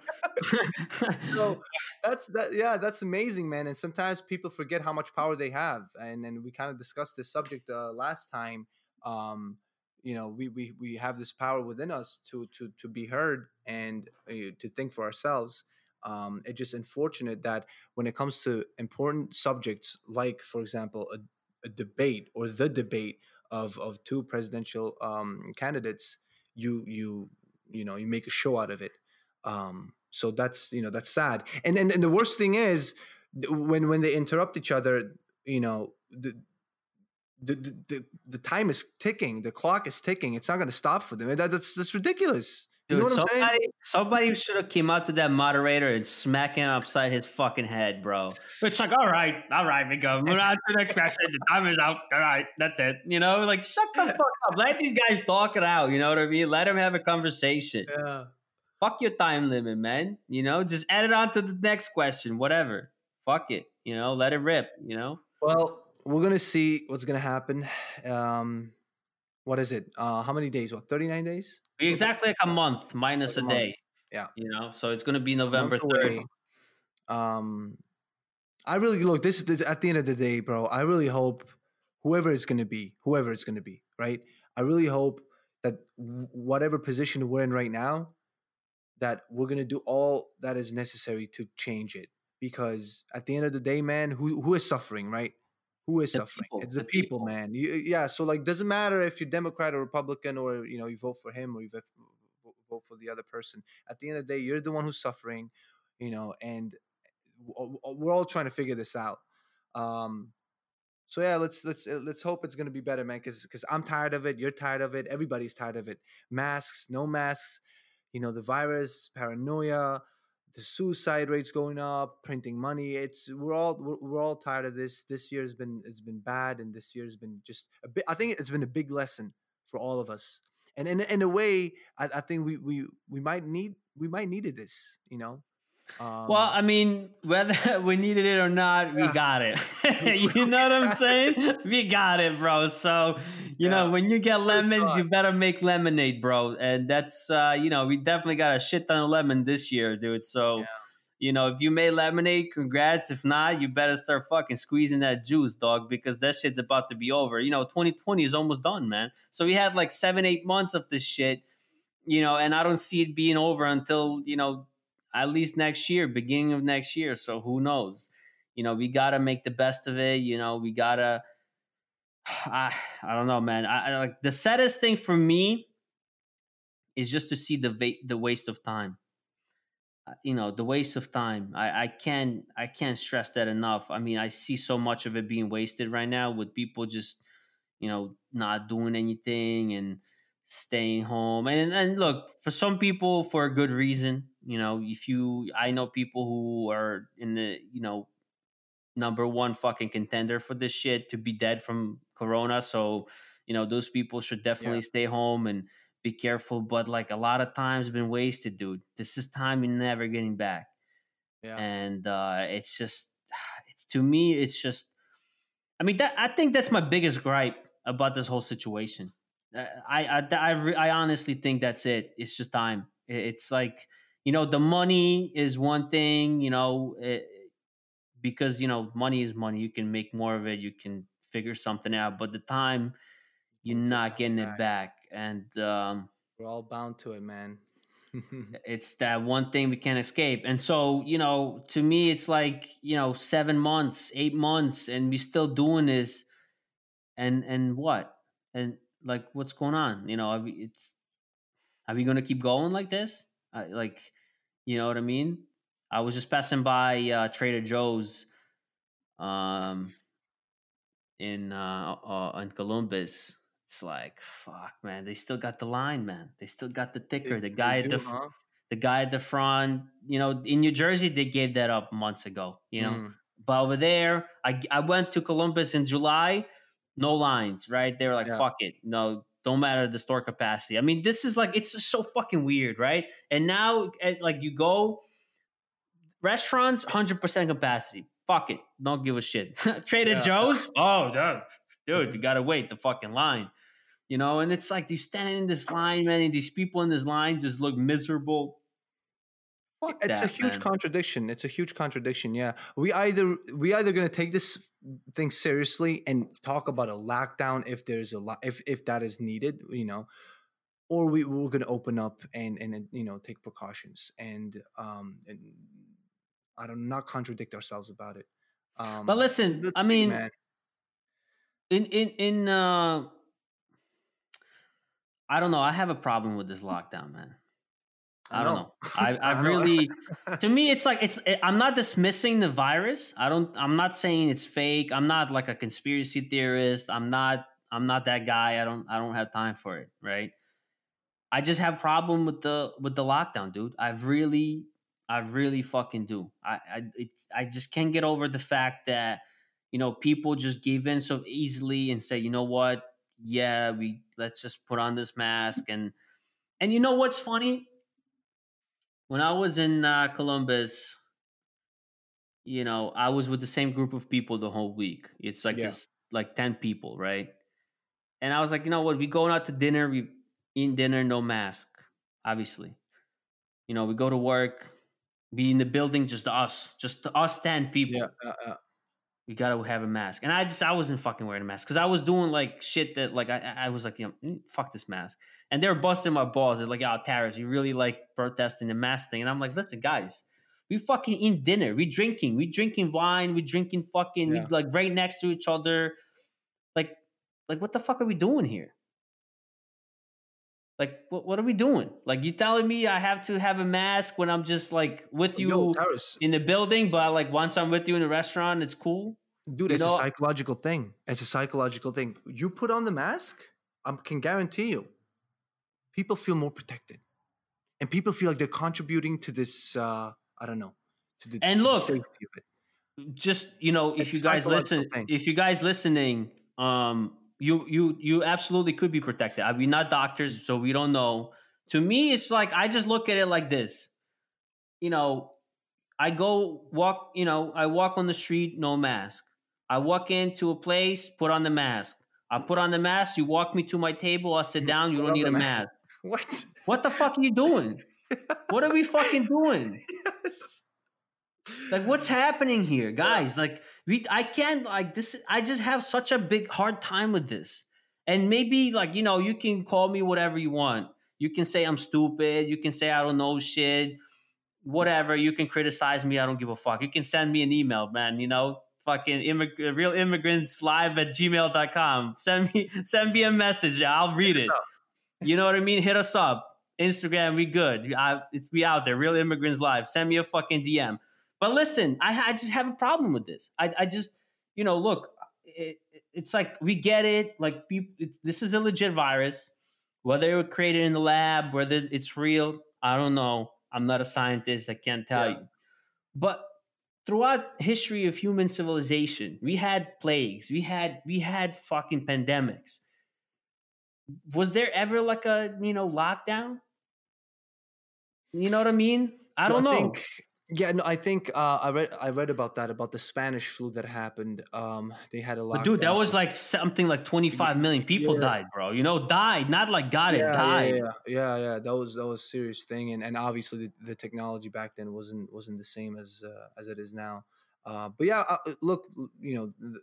so that's that. Yeah, that's amazing, man. And sometimes people forget how much power they have, and and we kind of discussed this subject uh, last time. Um, you know, we, we we have this power within us to to to be heard and uh, to think for ourselves um, it's just unfortunate that when it comes to important subjects like for example a, a debate or the debate of of two presidential um, candidates you you you know you make a show out of it Um, so that's you know that's sad. And and, and the worst thing is when when they interrupt each other, you know the. The, the, the, time is ticking. The clock is ticking. It's not going to stop for them. That, that's that's ridiculous. Dude, you know somebody, somebody should have came out to that moderator and smack him upside his fucking head, bro. It's like, all right, all right, we go. Move on to the next question. The time is out. All right, that's it. You know, like shut the fuck up. Let these guys talk it out. You know what I mean? Let them have a conversation. Yeah. Fuck your time limit, man. You know, just add it on to the next question, whatever. Fuck it. You know, let it rip. You know. Well, we're gonna see what's gonna happen. Um, what is it? Uh, how many days? What, 39 days? Exactly like a month minus like a, a day. Yeah. You know, so it's going to be November 3rd. Um, I really look, this is at the end of the day, bro. I really hope whoever it's going to be, whoever it's going to be, right? I really hope that whatever position we're in right now, that we're going to do all that is necessary to change it. Because at the end of the day, man, who who is suffering, right? Who is the suffering? people, it's the, the people, people, man. You, yeah so like doesn't matter if you're democrat or republican or you know you vote for him or you vote for the other person. At the end of the day you're the one who's suffering you know and we're all trying to figure this out. Um so yeah let's let's uh, let's hope it's going to be better man because because i'm tired of it you're tired of it everybody's tired of it. Masks no masks you know the virus paranoia the suicide rates going up, printing money. It's we're all we're, we're, all tired of this. This year's been it's been bad, and this year's been just a bit. I think it's been a big lesson for all of us. And in in a way, I, I think we we we might need we might needed this. You know, um, well, I mean, whether we needed it or not, we got it. you know what I'm saying? we got it, bro. So, you yeah. know, when you get lemons, you better make lemonade, bro. And that's, uh, you know, we definitely got a shit ton of lemon this year, dude. So, yeah. you know, if you made lemonade, congrats. If not, you better start fucking squeezing that juice, dog, because that shit's about to be over. You know, 2020 is almost done, man. So we had like seven, eight months of this shit, you know, and I don't see it being over until, you know, at least next year, beginning of next year. So who knows? You know, we gotta make the best of it. You know, we gotta. I I don't know, man. I, I like the saddest thing for me is just to see the va- the waste of time. Uh, you know, the waste of time. I I can't I can't stress that enough. I mean, I see so much of it being wasted right now with people just you know not doing anything and staying home. And and look, for some people for a good reason, you know, if you I know people who are in the, you know, number one fucking contender for this shit to be dead from corona. So, you know, those people should definitely yeah. stay home and be careful. But like a lot of times been wasted, dude. This is time you're never getting back. Yeah. And uh it's just it's to me, it's just I mean that I think that's my biggest gripe about this whole situation uh, I I I, I honestly think that's it. It's just time. It's like you know the money is one thing. You know it, because you know money is money. You can make more of it. You can figure something out. But the time you're not getting it back, and um, we're all bound to it, man. it's that one thing we can't escape. And so, you know, to me, it's like, you know, seven months, eight months, and we still doing this. And and what? And like what's going on you know it's are we going to keep going like this uh, like you know what i mean i was just passing by uh, trader joe's um in uh, uh in columbus it's like fuck man they still got the line man they still got the ticker the guy at the huh? the guy at the front you know in new jersey they gave that up months ago you know mm. but over there i i went to columbus in july no lines, right? They were like, yeah. fuck it. No, don't matter the store capacity. I mean, this is like, it's just so fucking weird, right? And now, at, like, you go, restaurants, 100% capacity. Fuck it. Don't give a shit. Trader yeah. Joe's? Oh, dude, dude, you gotta wait the fucking line. You know, and it's like they're standing in this line, man, and these people in this line just look miserable. Fuck it's that, a huge man. contradiction. It's a huge contradiction. Yeah, we either we either going to take this thing seriously and talk about a lockdown if there's a lot if if that is needed, you know, or we we're going to open up and and you know take precautions and um and I don't not contradict ourselves about it. Um, but listen, I mean, man. in in in uh, I don't know. I have a problem with this lockdown, man. I, don't know. I, I really, to me, it's like it's. It, I'm not dismissing the virus. I don't. I'm not saying it's fake. I'm not like a conspiracy theorist. I'm not. I'm not that guy. I don't. I don't have time for it. Right. I just have problem with the with the lockdown, dude. I've really, I really fucking do. I I it, I just can't get over the fact that you know people just give in so easily and say, you know what, yeah, we let's just put on this mask and and you know what's funny when I was in uh, Columbus, you know, I was with the same group of people the whole week. It's like yeah. this, like ten people, right? And I was like, you know what? We going out to dinner. We in dinner, no mask, obviously. You know, we go to work, be in the building, just us, just us ten people. Yeah, uh, uh. We gotta have a mask, and I just I wasn't fucking wearing a mask because I was doing like shit that like I I was like you know mm, fuck this mask and they were busting my balls. They're like, "Oh, Taras, you really like protesting the mask thing?" And I'm like, "Listen, guys, we fucking eat dinner, we drinking, we drinking wine, we drinking fucking, yeah. we like right next to each other. Like, like what the fuck are we doing here? Like, what, what are we doing? Like, you telling me I have to have a mask when I'm just like with you Yo, in the building, but like once I'm with you in a restaurant, it's cool." Dude, you it's know? a psychological thing. It's a psychological thing. You put on the mask, I can guarantee you, people feel more protected, and people feel like they're contributing to this. Uh, I don't know. To the and to look, the just you know, if it's you guys listen, thing. if you guys listening, um, you you you absolutely could be protected. I mean, not doctors, so we don't know. To me, it's like I just look at it like this. You know, I go walk. You know, I walk on the street, no mask. I walk into a place, put on the mask. I put on the mask. You walk me to my table. I sit down. You don't need a mask. What? What the fuck are you doing? what are we fucking doing? Yes. Like what's happening here, guys? Like we I can't like this I just have such a big hard time with this. And maybe like, you know, you can call me whatever you want. You can say I'm stupid, you can say I don't know shit, whatever. You can criticize me, I don't give a fuck. You can send me an email, man, you know, fucking immig- real immigrants live at gmail.com. Send me send me a message. I'll read it. You know what I mean? Hit us up. Instagram, we good. I, it's we out there. Real immigrants live. Send me a fucking DM. But listen, I, I just have a problem with this. I, I just, you know, look, it, it's like we get it. Like people, this is a legit virus. Whether it was created in the lab, whether it's real, I don't know. I'm not a scientist. I can't tell yeah. you. But throughout history of human civilization, we had plagues. We had we had fucking pandemics was there ever like a you know lockdown? You know what I mean? I don't I know. Think, yeah, no, I think uh, I read I read about that about the Spanish flu that happened. Um, they had a lot. Dude, that was like something like twenty five million people yeah. died, bro. You know, died, not like got yeah, it, died. Yeah, yeah, yeah, That was that was a serious thing, and and obviously the, the technology back then wasn't wasn't the same as uh, as it is now. Uh, but yeah, uh, look, you know,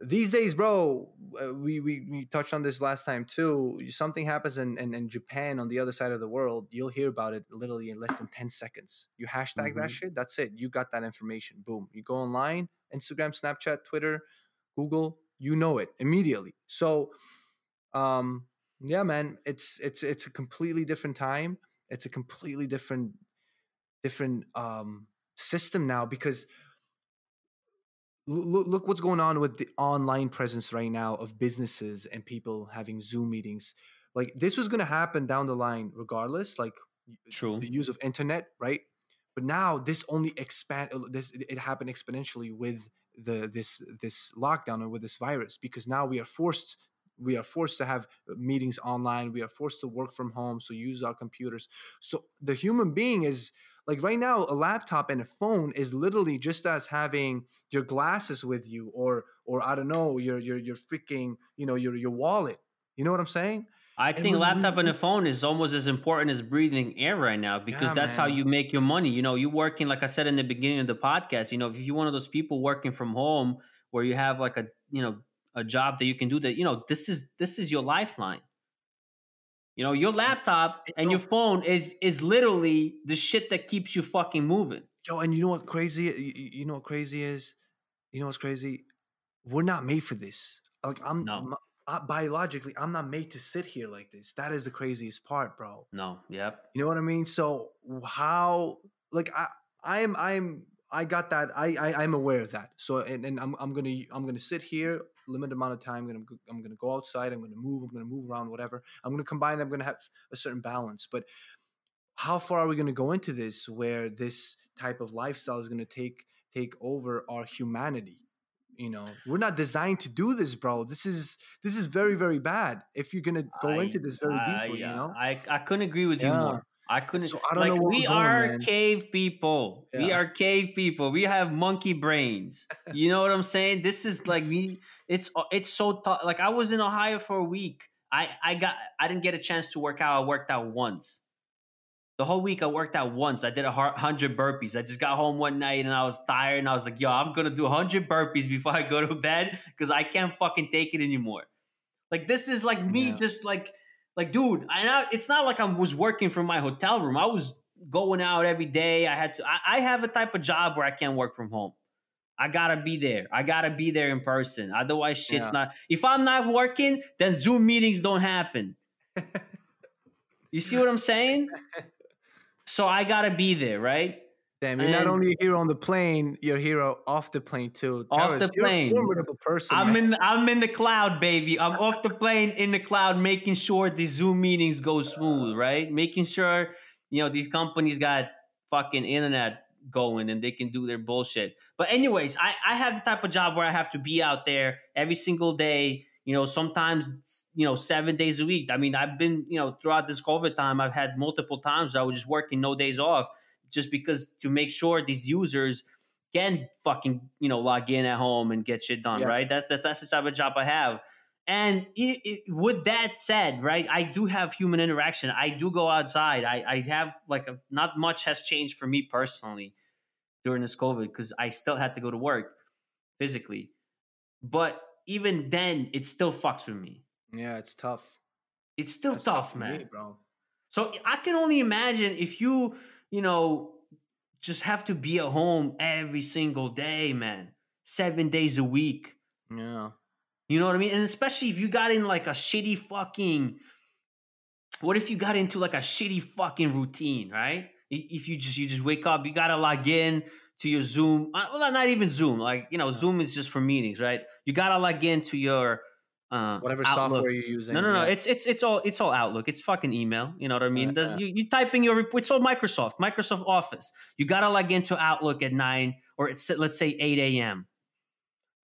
these days, bro, uh, we, we, we touched on this last time too. Something happens in, in, in, Japan on the other side of the world, you'll hear about it literally in less than 10 seconds. You hashtag mm-hmm. that shit, that's it. You got that information. Boom. You go online, Instagram, Snapchat, Twitter, Google, you know it immediately. So, um, yeah, man, it's it's it's a completely different time. It's a completely different different um system now because look, look what's going on with the online presence right now of businesses and people having zoom meetings. Like this was going to happen down the line regardless like True. the use of internet right? But now this only expand uh, this it happened exponentially with the this this lockdown or with this virus because now we are forced we are forced to have uh, meetings online. We are forced to work from home so use our computers. So the human being is like right now a laptop and a phone is literally just as having your glasses with you or or i don't know your your your freaking you know your your wallet you know what i'm saying I think a laptop and a phone is almost as important as breathing air right now because yeah, that's man. how you make your money. You know, you working like I said in the beginning of the podcast. You know, if you're one of those people working from home where you have like a you know a job that you can do that, you know, this is this is your lifeline. You know, your laptop and your phone is is literally the shit that keeps you fucking moving. Yo, and you know what crazy? You, know what crazy is? You know what's crazy? We're not made for this. Like I'm, no. uh, biologically, I'm not made to sit here like this. That is the craziest part, bro. No. Yep. You know what I mean? So how like I I am I'm I got that I, I I'm aware of that. So and, and I'm I'm gonna I'm gonna sit here limited amount of time. I'm gonna go- I'm gonna go outside. I'm gonna move. I'm gonna move around. Whatever. I'm gonna combine. I'm gonna have a certain balance. But how far are we gonna go into this where this type of lifestyle is gonna take take over our humanity? You know, we're not designed to do this, bro. This is this is very very bad. If you're gonna go I- into this very I, deeply, you uh, know. I I couldn't agree with you more. I couldn't. So I don't like, know we we're going, cave people. We are cave people. We have monkey brains. You know what I'm saying? This is like me. It's uh, it's so tough. Like I was in Ohio for a week. I I got I didn't get a chance to work out. I worked out once. The whole week I worked out once. I did a hundred burpees. I just got home one night and I was tired and I was like, "Yo, I'm gonna do hundred burpees before I go to bed because I can't fucking take it anymore." Like this is like me, Yeah. just like like dude. I know it's not like I was working from my hotel room. I was going out every day. I had to. I, I have a type of job where I can't work from home. I gotta be there. I gotta be there in person. Otherwise, shit's Yeah. not. If I'm not working, then Zoom meetings don't happen. You see what I'm saying? So I gotta be there, right? Damn, you're not only a hero on the plane, you're a hero off the plane too. Off Taras, the you're plane. a formidable person. I'm man. in I'm in the cloud, baby. I'm off the plane in the cloud, making sure these Zoom meetings go smooth, right? Making sure you know these companies got fucking internet going and they can do their bullshit. But anyways, I I have the type of job where I have to be out there every single day. You know, sometimes you know seven days a week. I mean, I've been you know throughout this COVID time, I've had multiple times I was just working no days off, just because to make sure these users can fucking you know log in at home and get shit done Yeah. right? That's that's that's the type of job i have. And it, it, with that said right i do have human interaction. I do go outside. I i have like a, not much has changed for me personally during this covid because i still had to go to work physically. But even then it still fucks with me. Yeah, it's tough. it's still tough, for man. me, bro. so I can only imagine if you, you know, just have to be at home every single day, man, seven days a week. Yeah, You know what I mean? And especially if you got in like a shitty fucking, what if you got into like a shitty fucking routine, right? If you just you just wake up, you gotta log in to your Zoom. uh, Well, not even Zoom. Like you know, Zoom is just for meetings, right? You gotta log in to your uh, whatever Outlook. software you're using. No, no, no. yeah. It's it's it's all it's all Outlook. It's fucking email. You know what I mean? Yeah. You, you type in your it's all Microsoft, Microsoft Office. You gotta log into Outlook at nine or it's let's say eight a.m.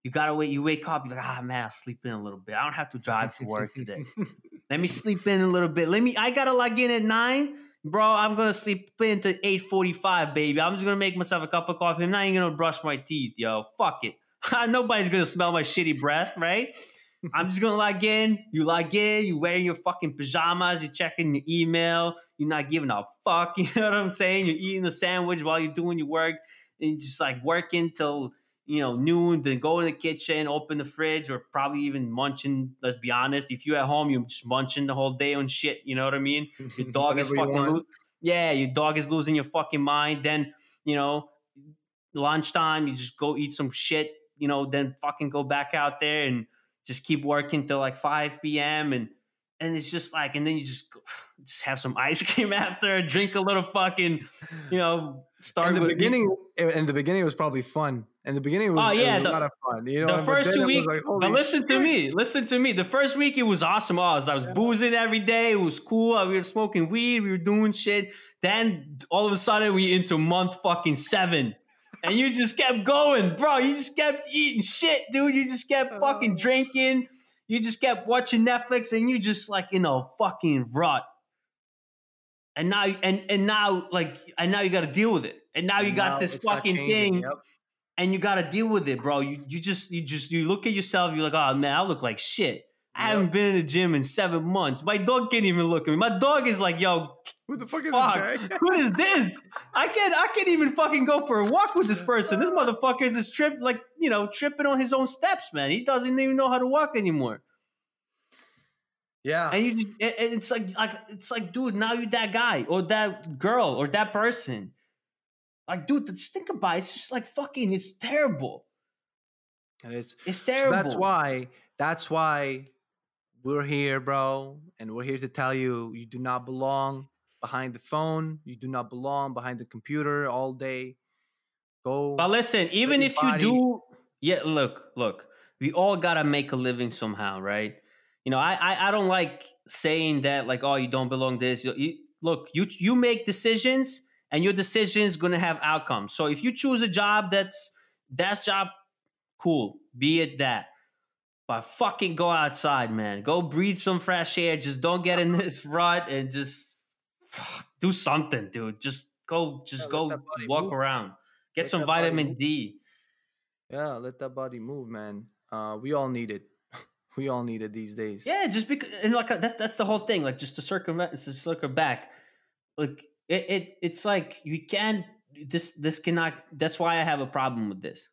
You gotta wait. You wake up. You're like, ah man, I'll sleep in a little bit. I don't have to drive to work today. Let me sleep in a little bit. Let me. I gotta log in at nine, bro. I'm gonna sleep in to eight forty-five, baby. I'm just gonna make myself a cup of coffee. I'm not even gonna brush my teeth, yo. Fuck it. Nobody's gonna smell my shitty breath, right? I'm just gonna log in. You log in. You wearing your fucking pajamas. You're checking your email. You're not giving a fuck. You know what I'm saying? You're eating a sandwich while you're doing your work, and just like working till you know noon. Then go in the kitchen, open the fridge, or probably even munching. Let's be honest. If you're at home, you're just munching the whole day on shit. You know what I mean? Your dog is Whatever you fucking lo- yeah. Your dog is losing your fucking mind. Then you know lunchtime. You just go eat some shit. You know, then fucking go back out there and just keep working till like 5 p.m. and and it's just like, and then you just go, just have some ice cream after, drink a little fucking, you know, start in the beginning, in the beginning, it was probably fun. In the beginning, it was, Oh, yeah, was the- a lot of fun. You know, the first two weeks, like, but listen to me, listen to me. The first week it was awesome. I was, I was boozing every day. It was cool. We were smoking weed. We were doing shit. Then all of a sudden we into month fucking seven, and you just kept going, bro. You just kept eating shit, dude. You just kept oh. fucking Oh. drinking. You just kept watching Netflix, and you just like in a fucking rut. And now, and and now, like, and now you got to deal with it. And now you And got now this fucking thing yep. and you got to deal with it, bro. You you just you just you look at yourself. You're like, oh man, I look like shit. I haven't been in the gym in seven months. My dog can't even look at me. My dog is like, yo, Who the fuck is this guy? who is this? I can't I can't even fucking go for a walk with this person. This motherfucker is just trip like you know tripping on his own steps, man. He doesn't even know how to walk anymore. Yeah, And you just it- it's like like it's like, dude, now you're that guy or that girl or that person. Like, dude, just think about it. It's just like fucking. It's terrible. it is. It's So terrible. that's why. That's why we're here, bro, and we're here to tell you you do not belong behind the phone. You do not belong behind the computer all day. Go. But listen, even if you do, yeah, look, look, we all gotta make a living somehow, right? You know, I I, I don't like saying that like, oh, you don't belong this. You, you, look, you you make decisions, and your decisions gonna have outcomes. So if you choose a job that's that's job, cool, be it that. But fucking go outside, man. Go breathe some fresh air. Just don't get in this rut and just fuck, do something, dude. Just go, just let go walk move. around. Get Let some vitamin. D. Yeah, let that body move, man. Uh, we all need it. we all need it these days. Yeah, just because and like uh, that's that's the whole thing. Like just to circumvent, to circle back, like it, it it's like you can't this this cannot. That's why I have a problem with this.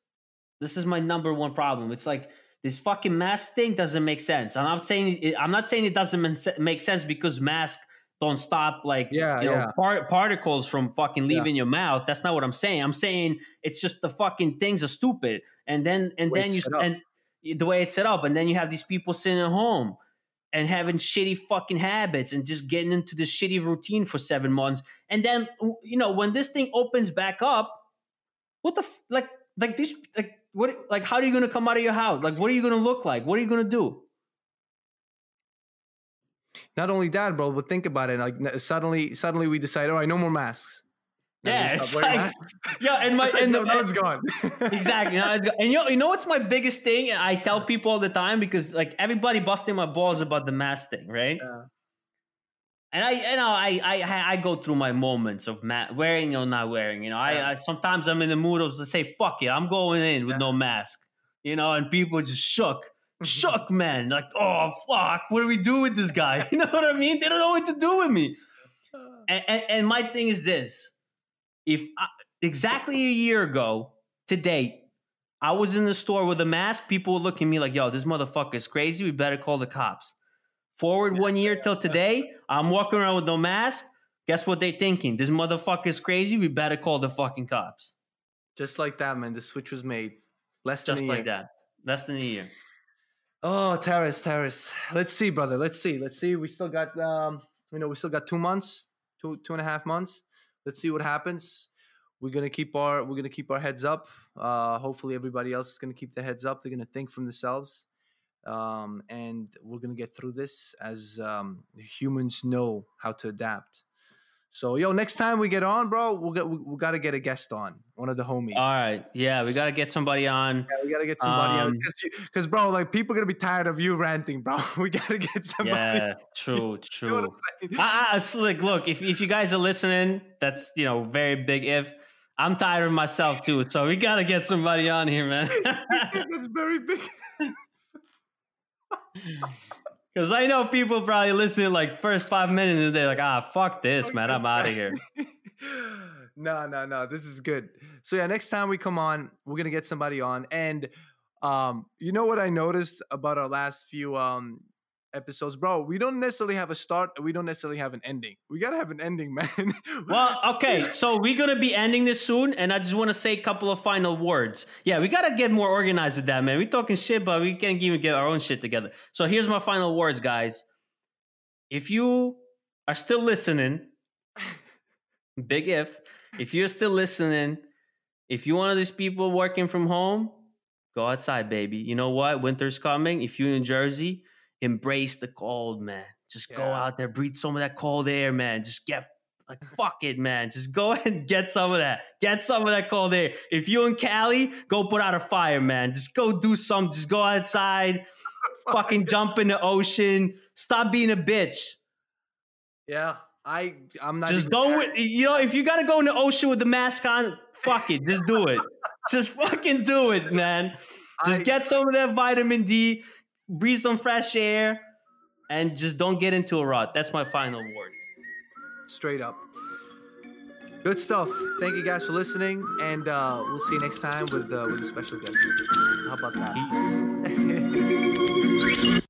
This is my number one problem. It's like this fucking mask thing doesn't make sense. I'm not saying it, I'm not saying it doesn't make sense because masks don't stop like Yeah, you know yeah. par- particles from fucking Yeah. leaving your mouth. That's not what I'm saying. I'm saying it's just the fucking things are stupid. And then and then you and the way it's set up, and then you have these people sitting at home and having shitty fucking habits and just getting into this shitty routine for seven months. And then you know when this thing opens back up, what the f- like like these like what like how are you gonna come out of your house? Like what are you gonna look like? What are you gonna do? Not only that, bro, but think about it. Like suddenly, suddenly we decide, all right, no more masks. Yeah, it's like-. Yeah, and my and no, the, no, it's gone. exactly. It's- And you know, you know what's my biggest thing? And I tell people all the time because like everybody busting my balls about the mask thing, right? Yeah. And I, you know, I, I, I go through my moments of ma- wearing or not wearing. You know, Yeah. I, I sometimes I'm in the mood of to say, "Fuck it, I'm going in with Yeah. no mask." You know, and people just shook, mm-hmm. shook, man. Like, oh fuck, what do we do with this guy? You know what I mean? They don't know what to do with me. And, and, and my thing is this: if I, exactly a year ago today, I was in the store with a mask, people were looking at me like, "Yo, this motherfucker is crazy. We better call the cops." Forward one year till today, I'm walking around with no mask. Guess what they're thinking? This motherfucker is crazy. We better call the fucking cops. Just like that, man. The switch was made. Less than Just like year. that. Less than a year. Oh, Taras, Taras. Let's see, brother. Let's see. Let's see. We still got um, you know, we still got two months, two two and a half months. Let's see what happens. We're gonna keep our we're gonna keep our heads up. Uh hopefully everybody else is gonna keep their heads up. They're gonna think from themselves. Um, and we're gonna get through this as um humans know how to adapt. So yo, next time we get on, bro, we'll get we, we gotta get a guest on, one of the homies. All right. Yeah, we got to get somebody on. Yeah, we gotta get somebody on Um, because, bro, like people are gonna be tired of you ranting, bro. We gotta get somebody. Yeah, true, You know true. I, I, it's like, look, if, if you guys are listening, that's, you know, very big if. I'm tired of myself too. So we got to get somebody on here, man. That's very big. Because I know people probably listening like first five minutes and they're like, ah, fuck this, man. I'm out of here. no, no, no. This is good. So yeah, next time we come on, we're gonna get somebody on. And um, you know what I noticed about our last few um episodes, bro? We don't necessarily have a start. We don't necessarily have an ending. We gotta have an ending, man. Well, okay, so we're gonna be ending this soon, and I just want to say a couple of final words. Yeah, we gotta get more organized with that, man. We talking shit, but we can't even get our own shit together. So here's my final words, guys. If you are still listening, big if, if you're still listening, if you're one of these people working from home, go outside, baby. You know what? Winter's coming. If you're in Jersey, embrace the cold, man. Just go out there, breathe some of that cold air, man. Just get like fuck it, man. Just go and get some of that. Get some of that cold air. If you're in Cali, go put out a fire, man. Just go do some. Just go outside, fucking jump in the ocean. Stop being a bitch. yeah, I I'm not Just don't. You know, if you gotta go in the ocean with the mask on, fuck it. Just do it. Just fucking do it, man. Just I- get some of that vitamin D, breathe some fresh air, and just don't get into a rut. That's my final words. straight up. Good stuff. Thank you guys for listening, and uh, we'll see you next time with uh, with a special guest. How about that? Peace.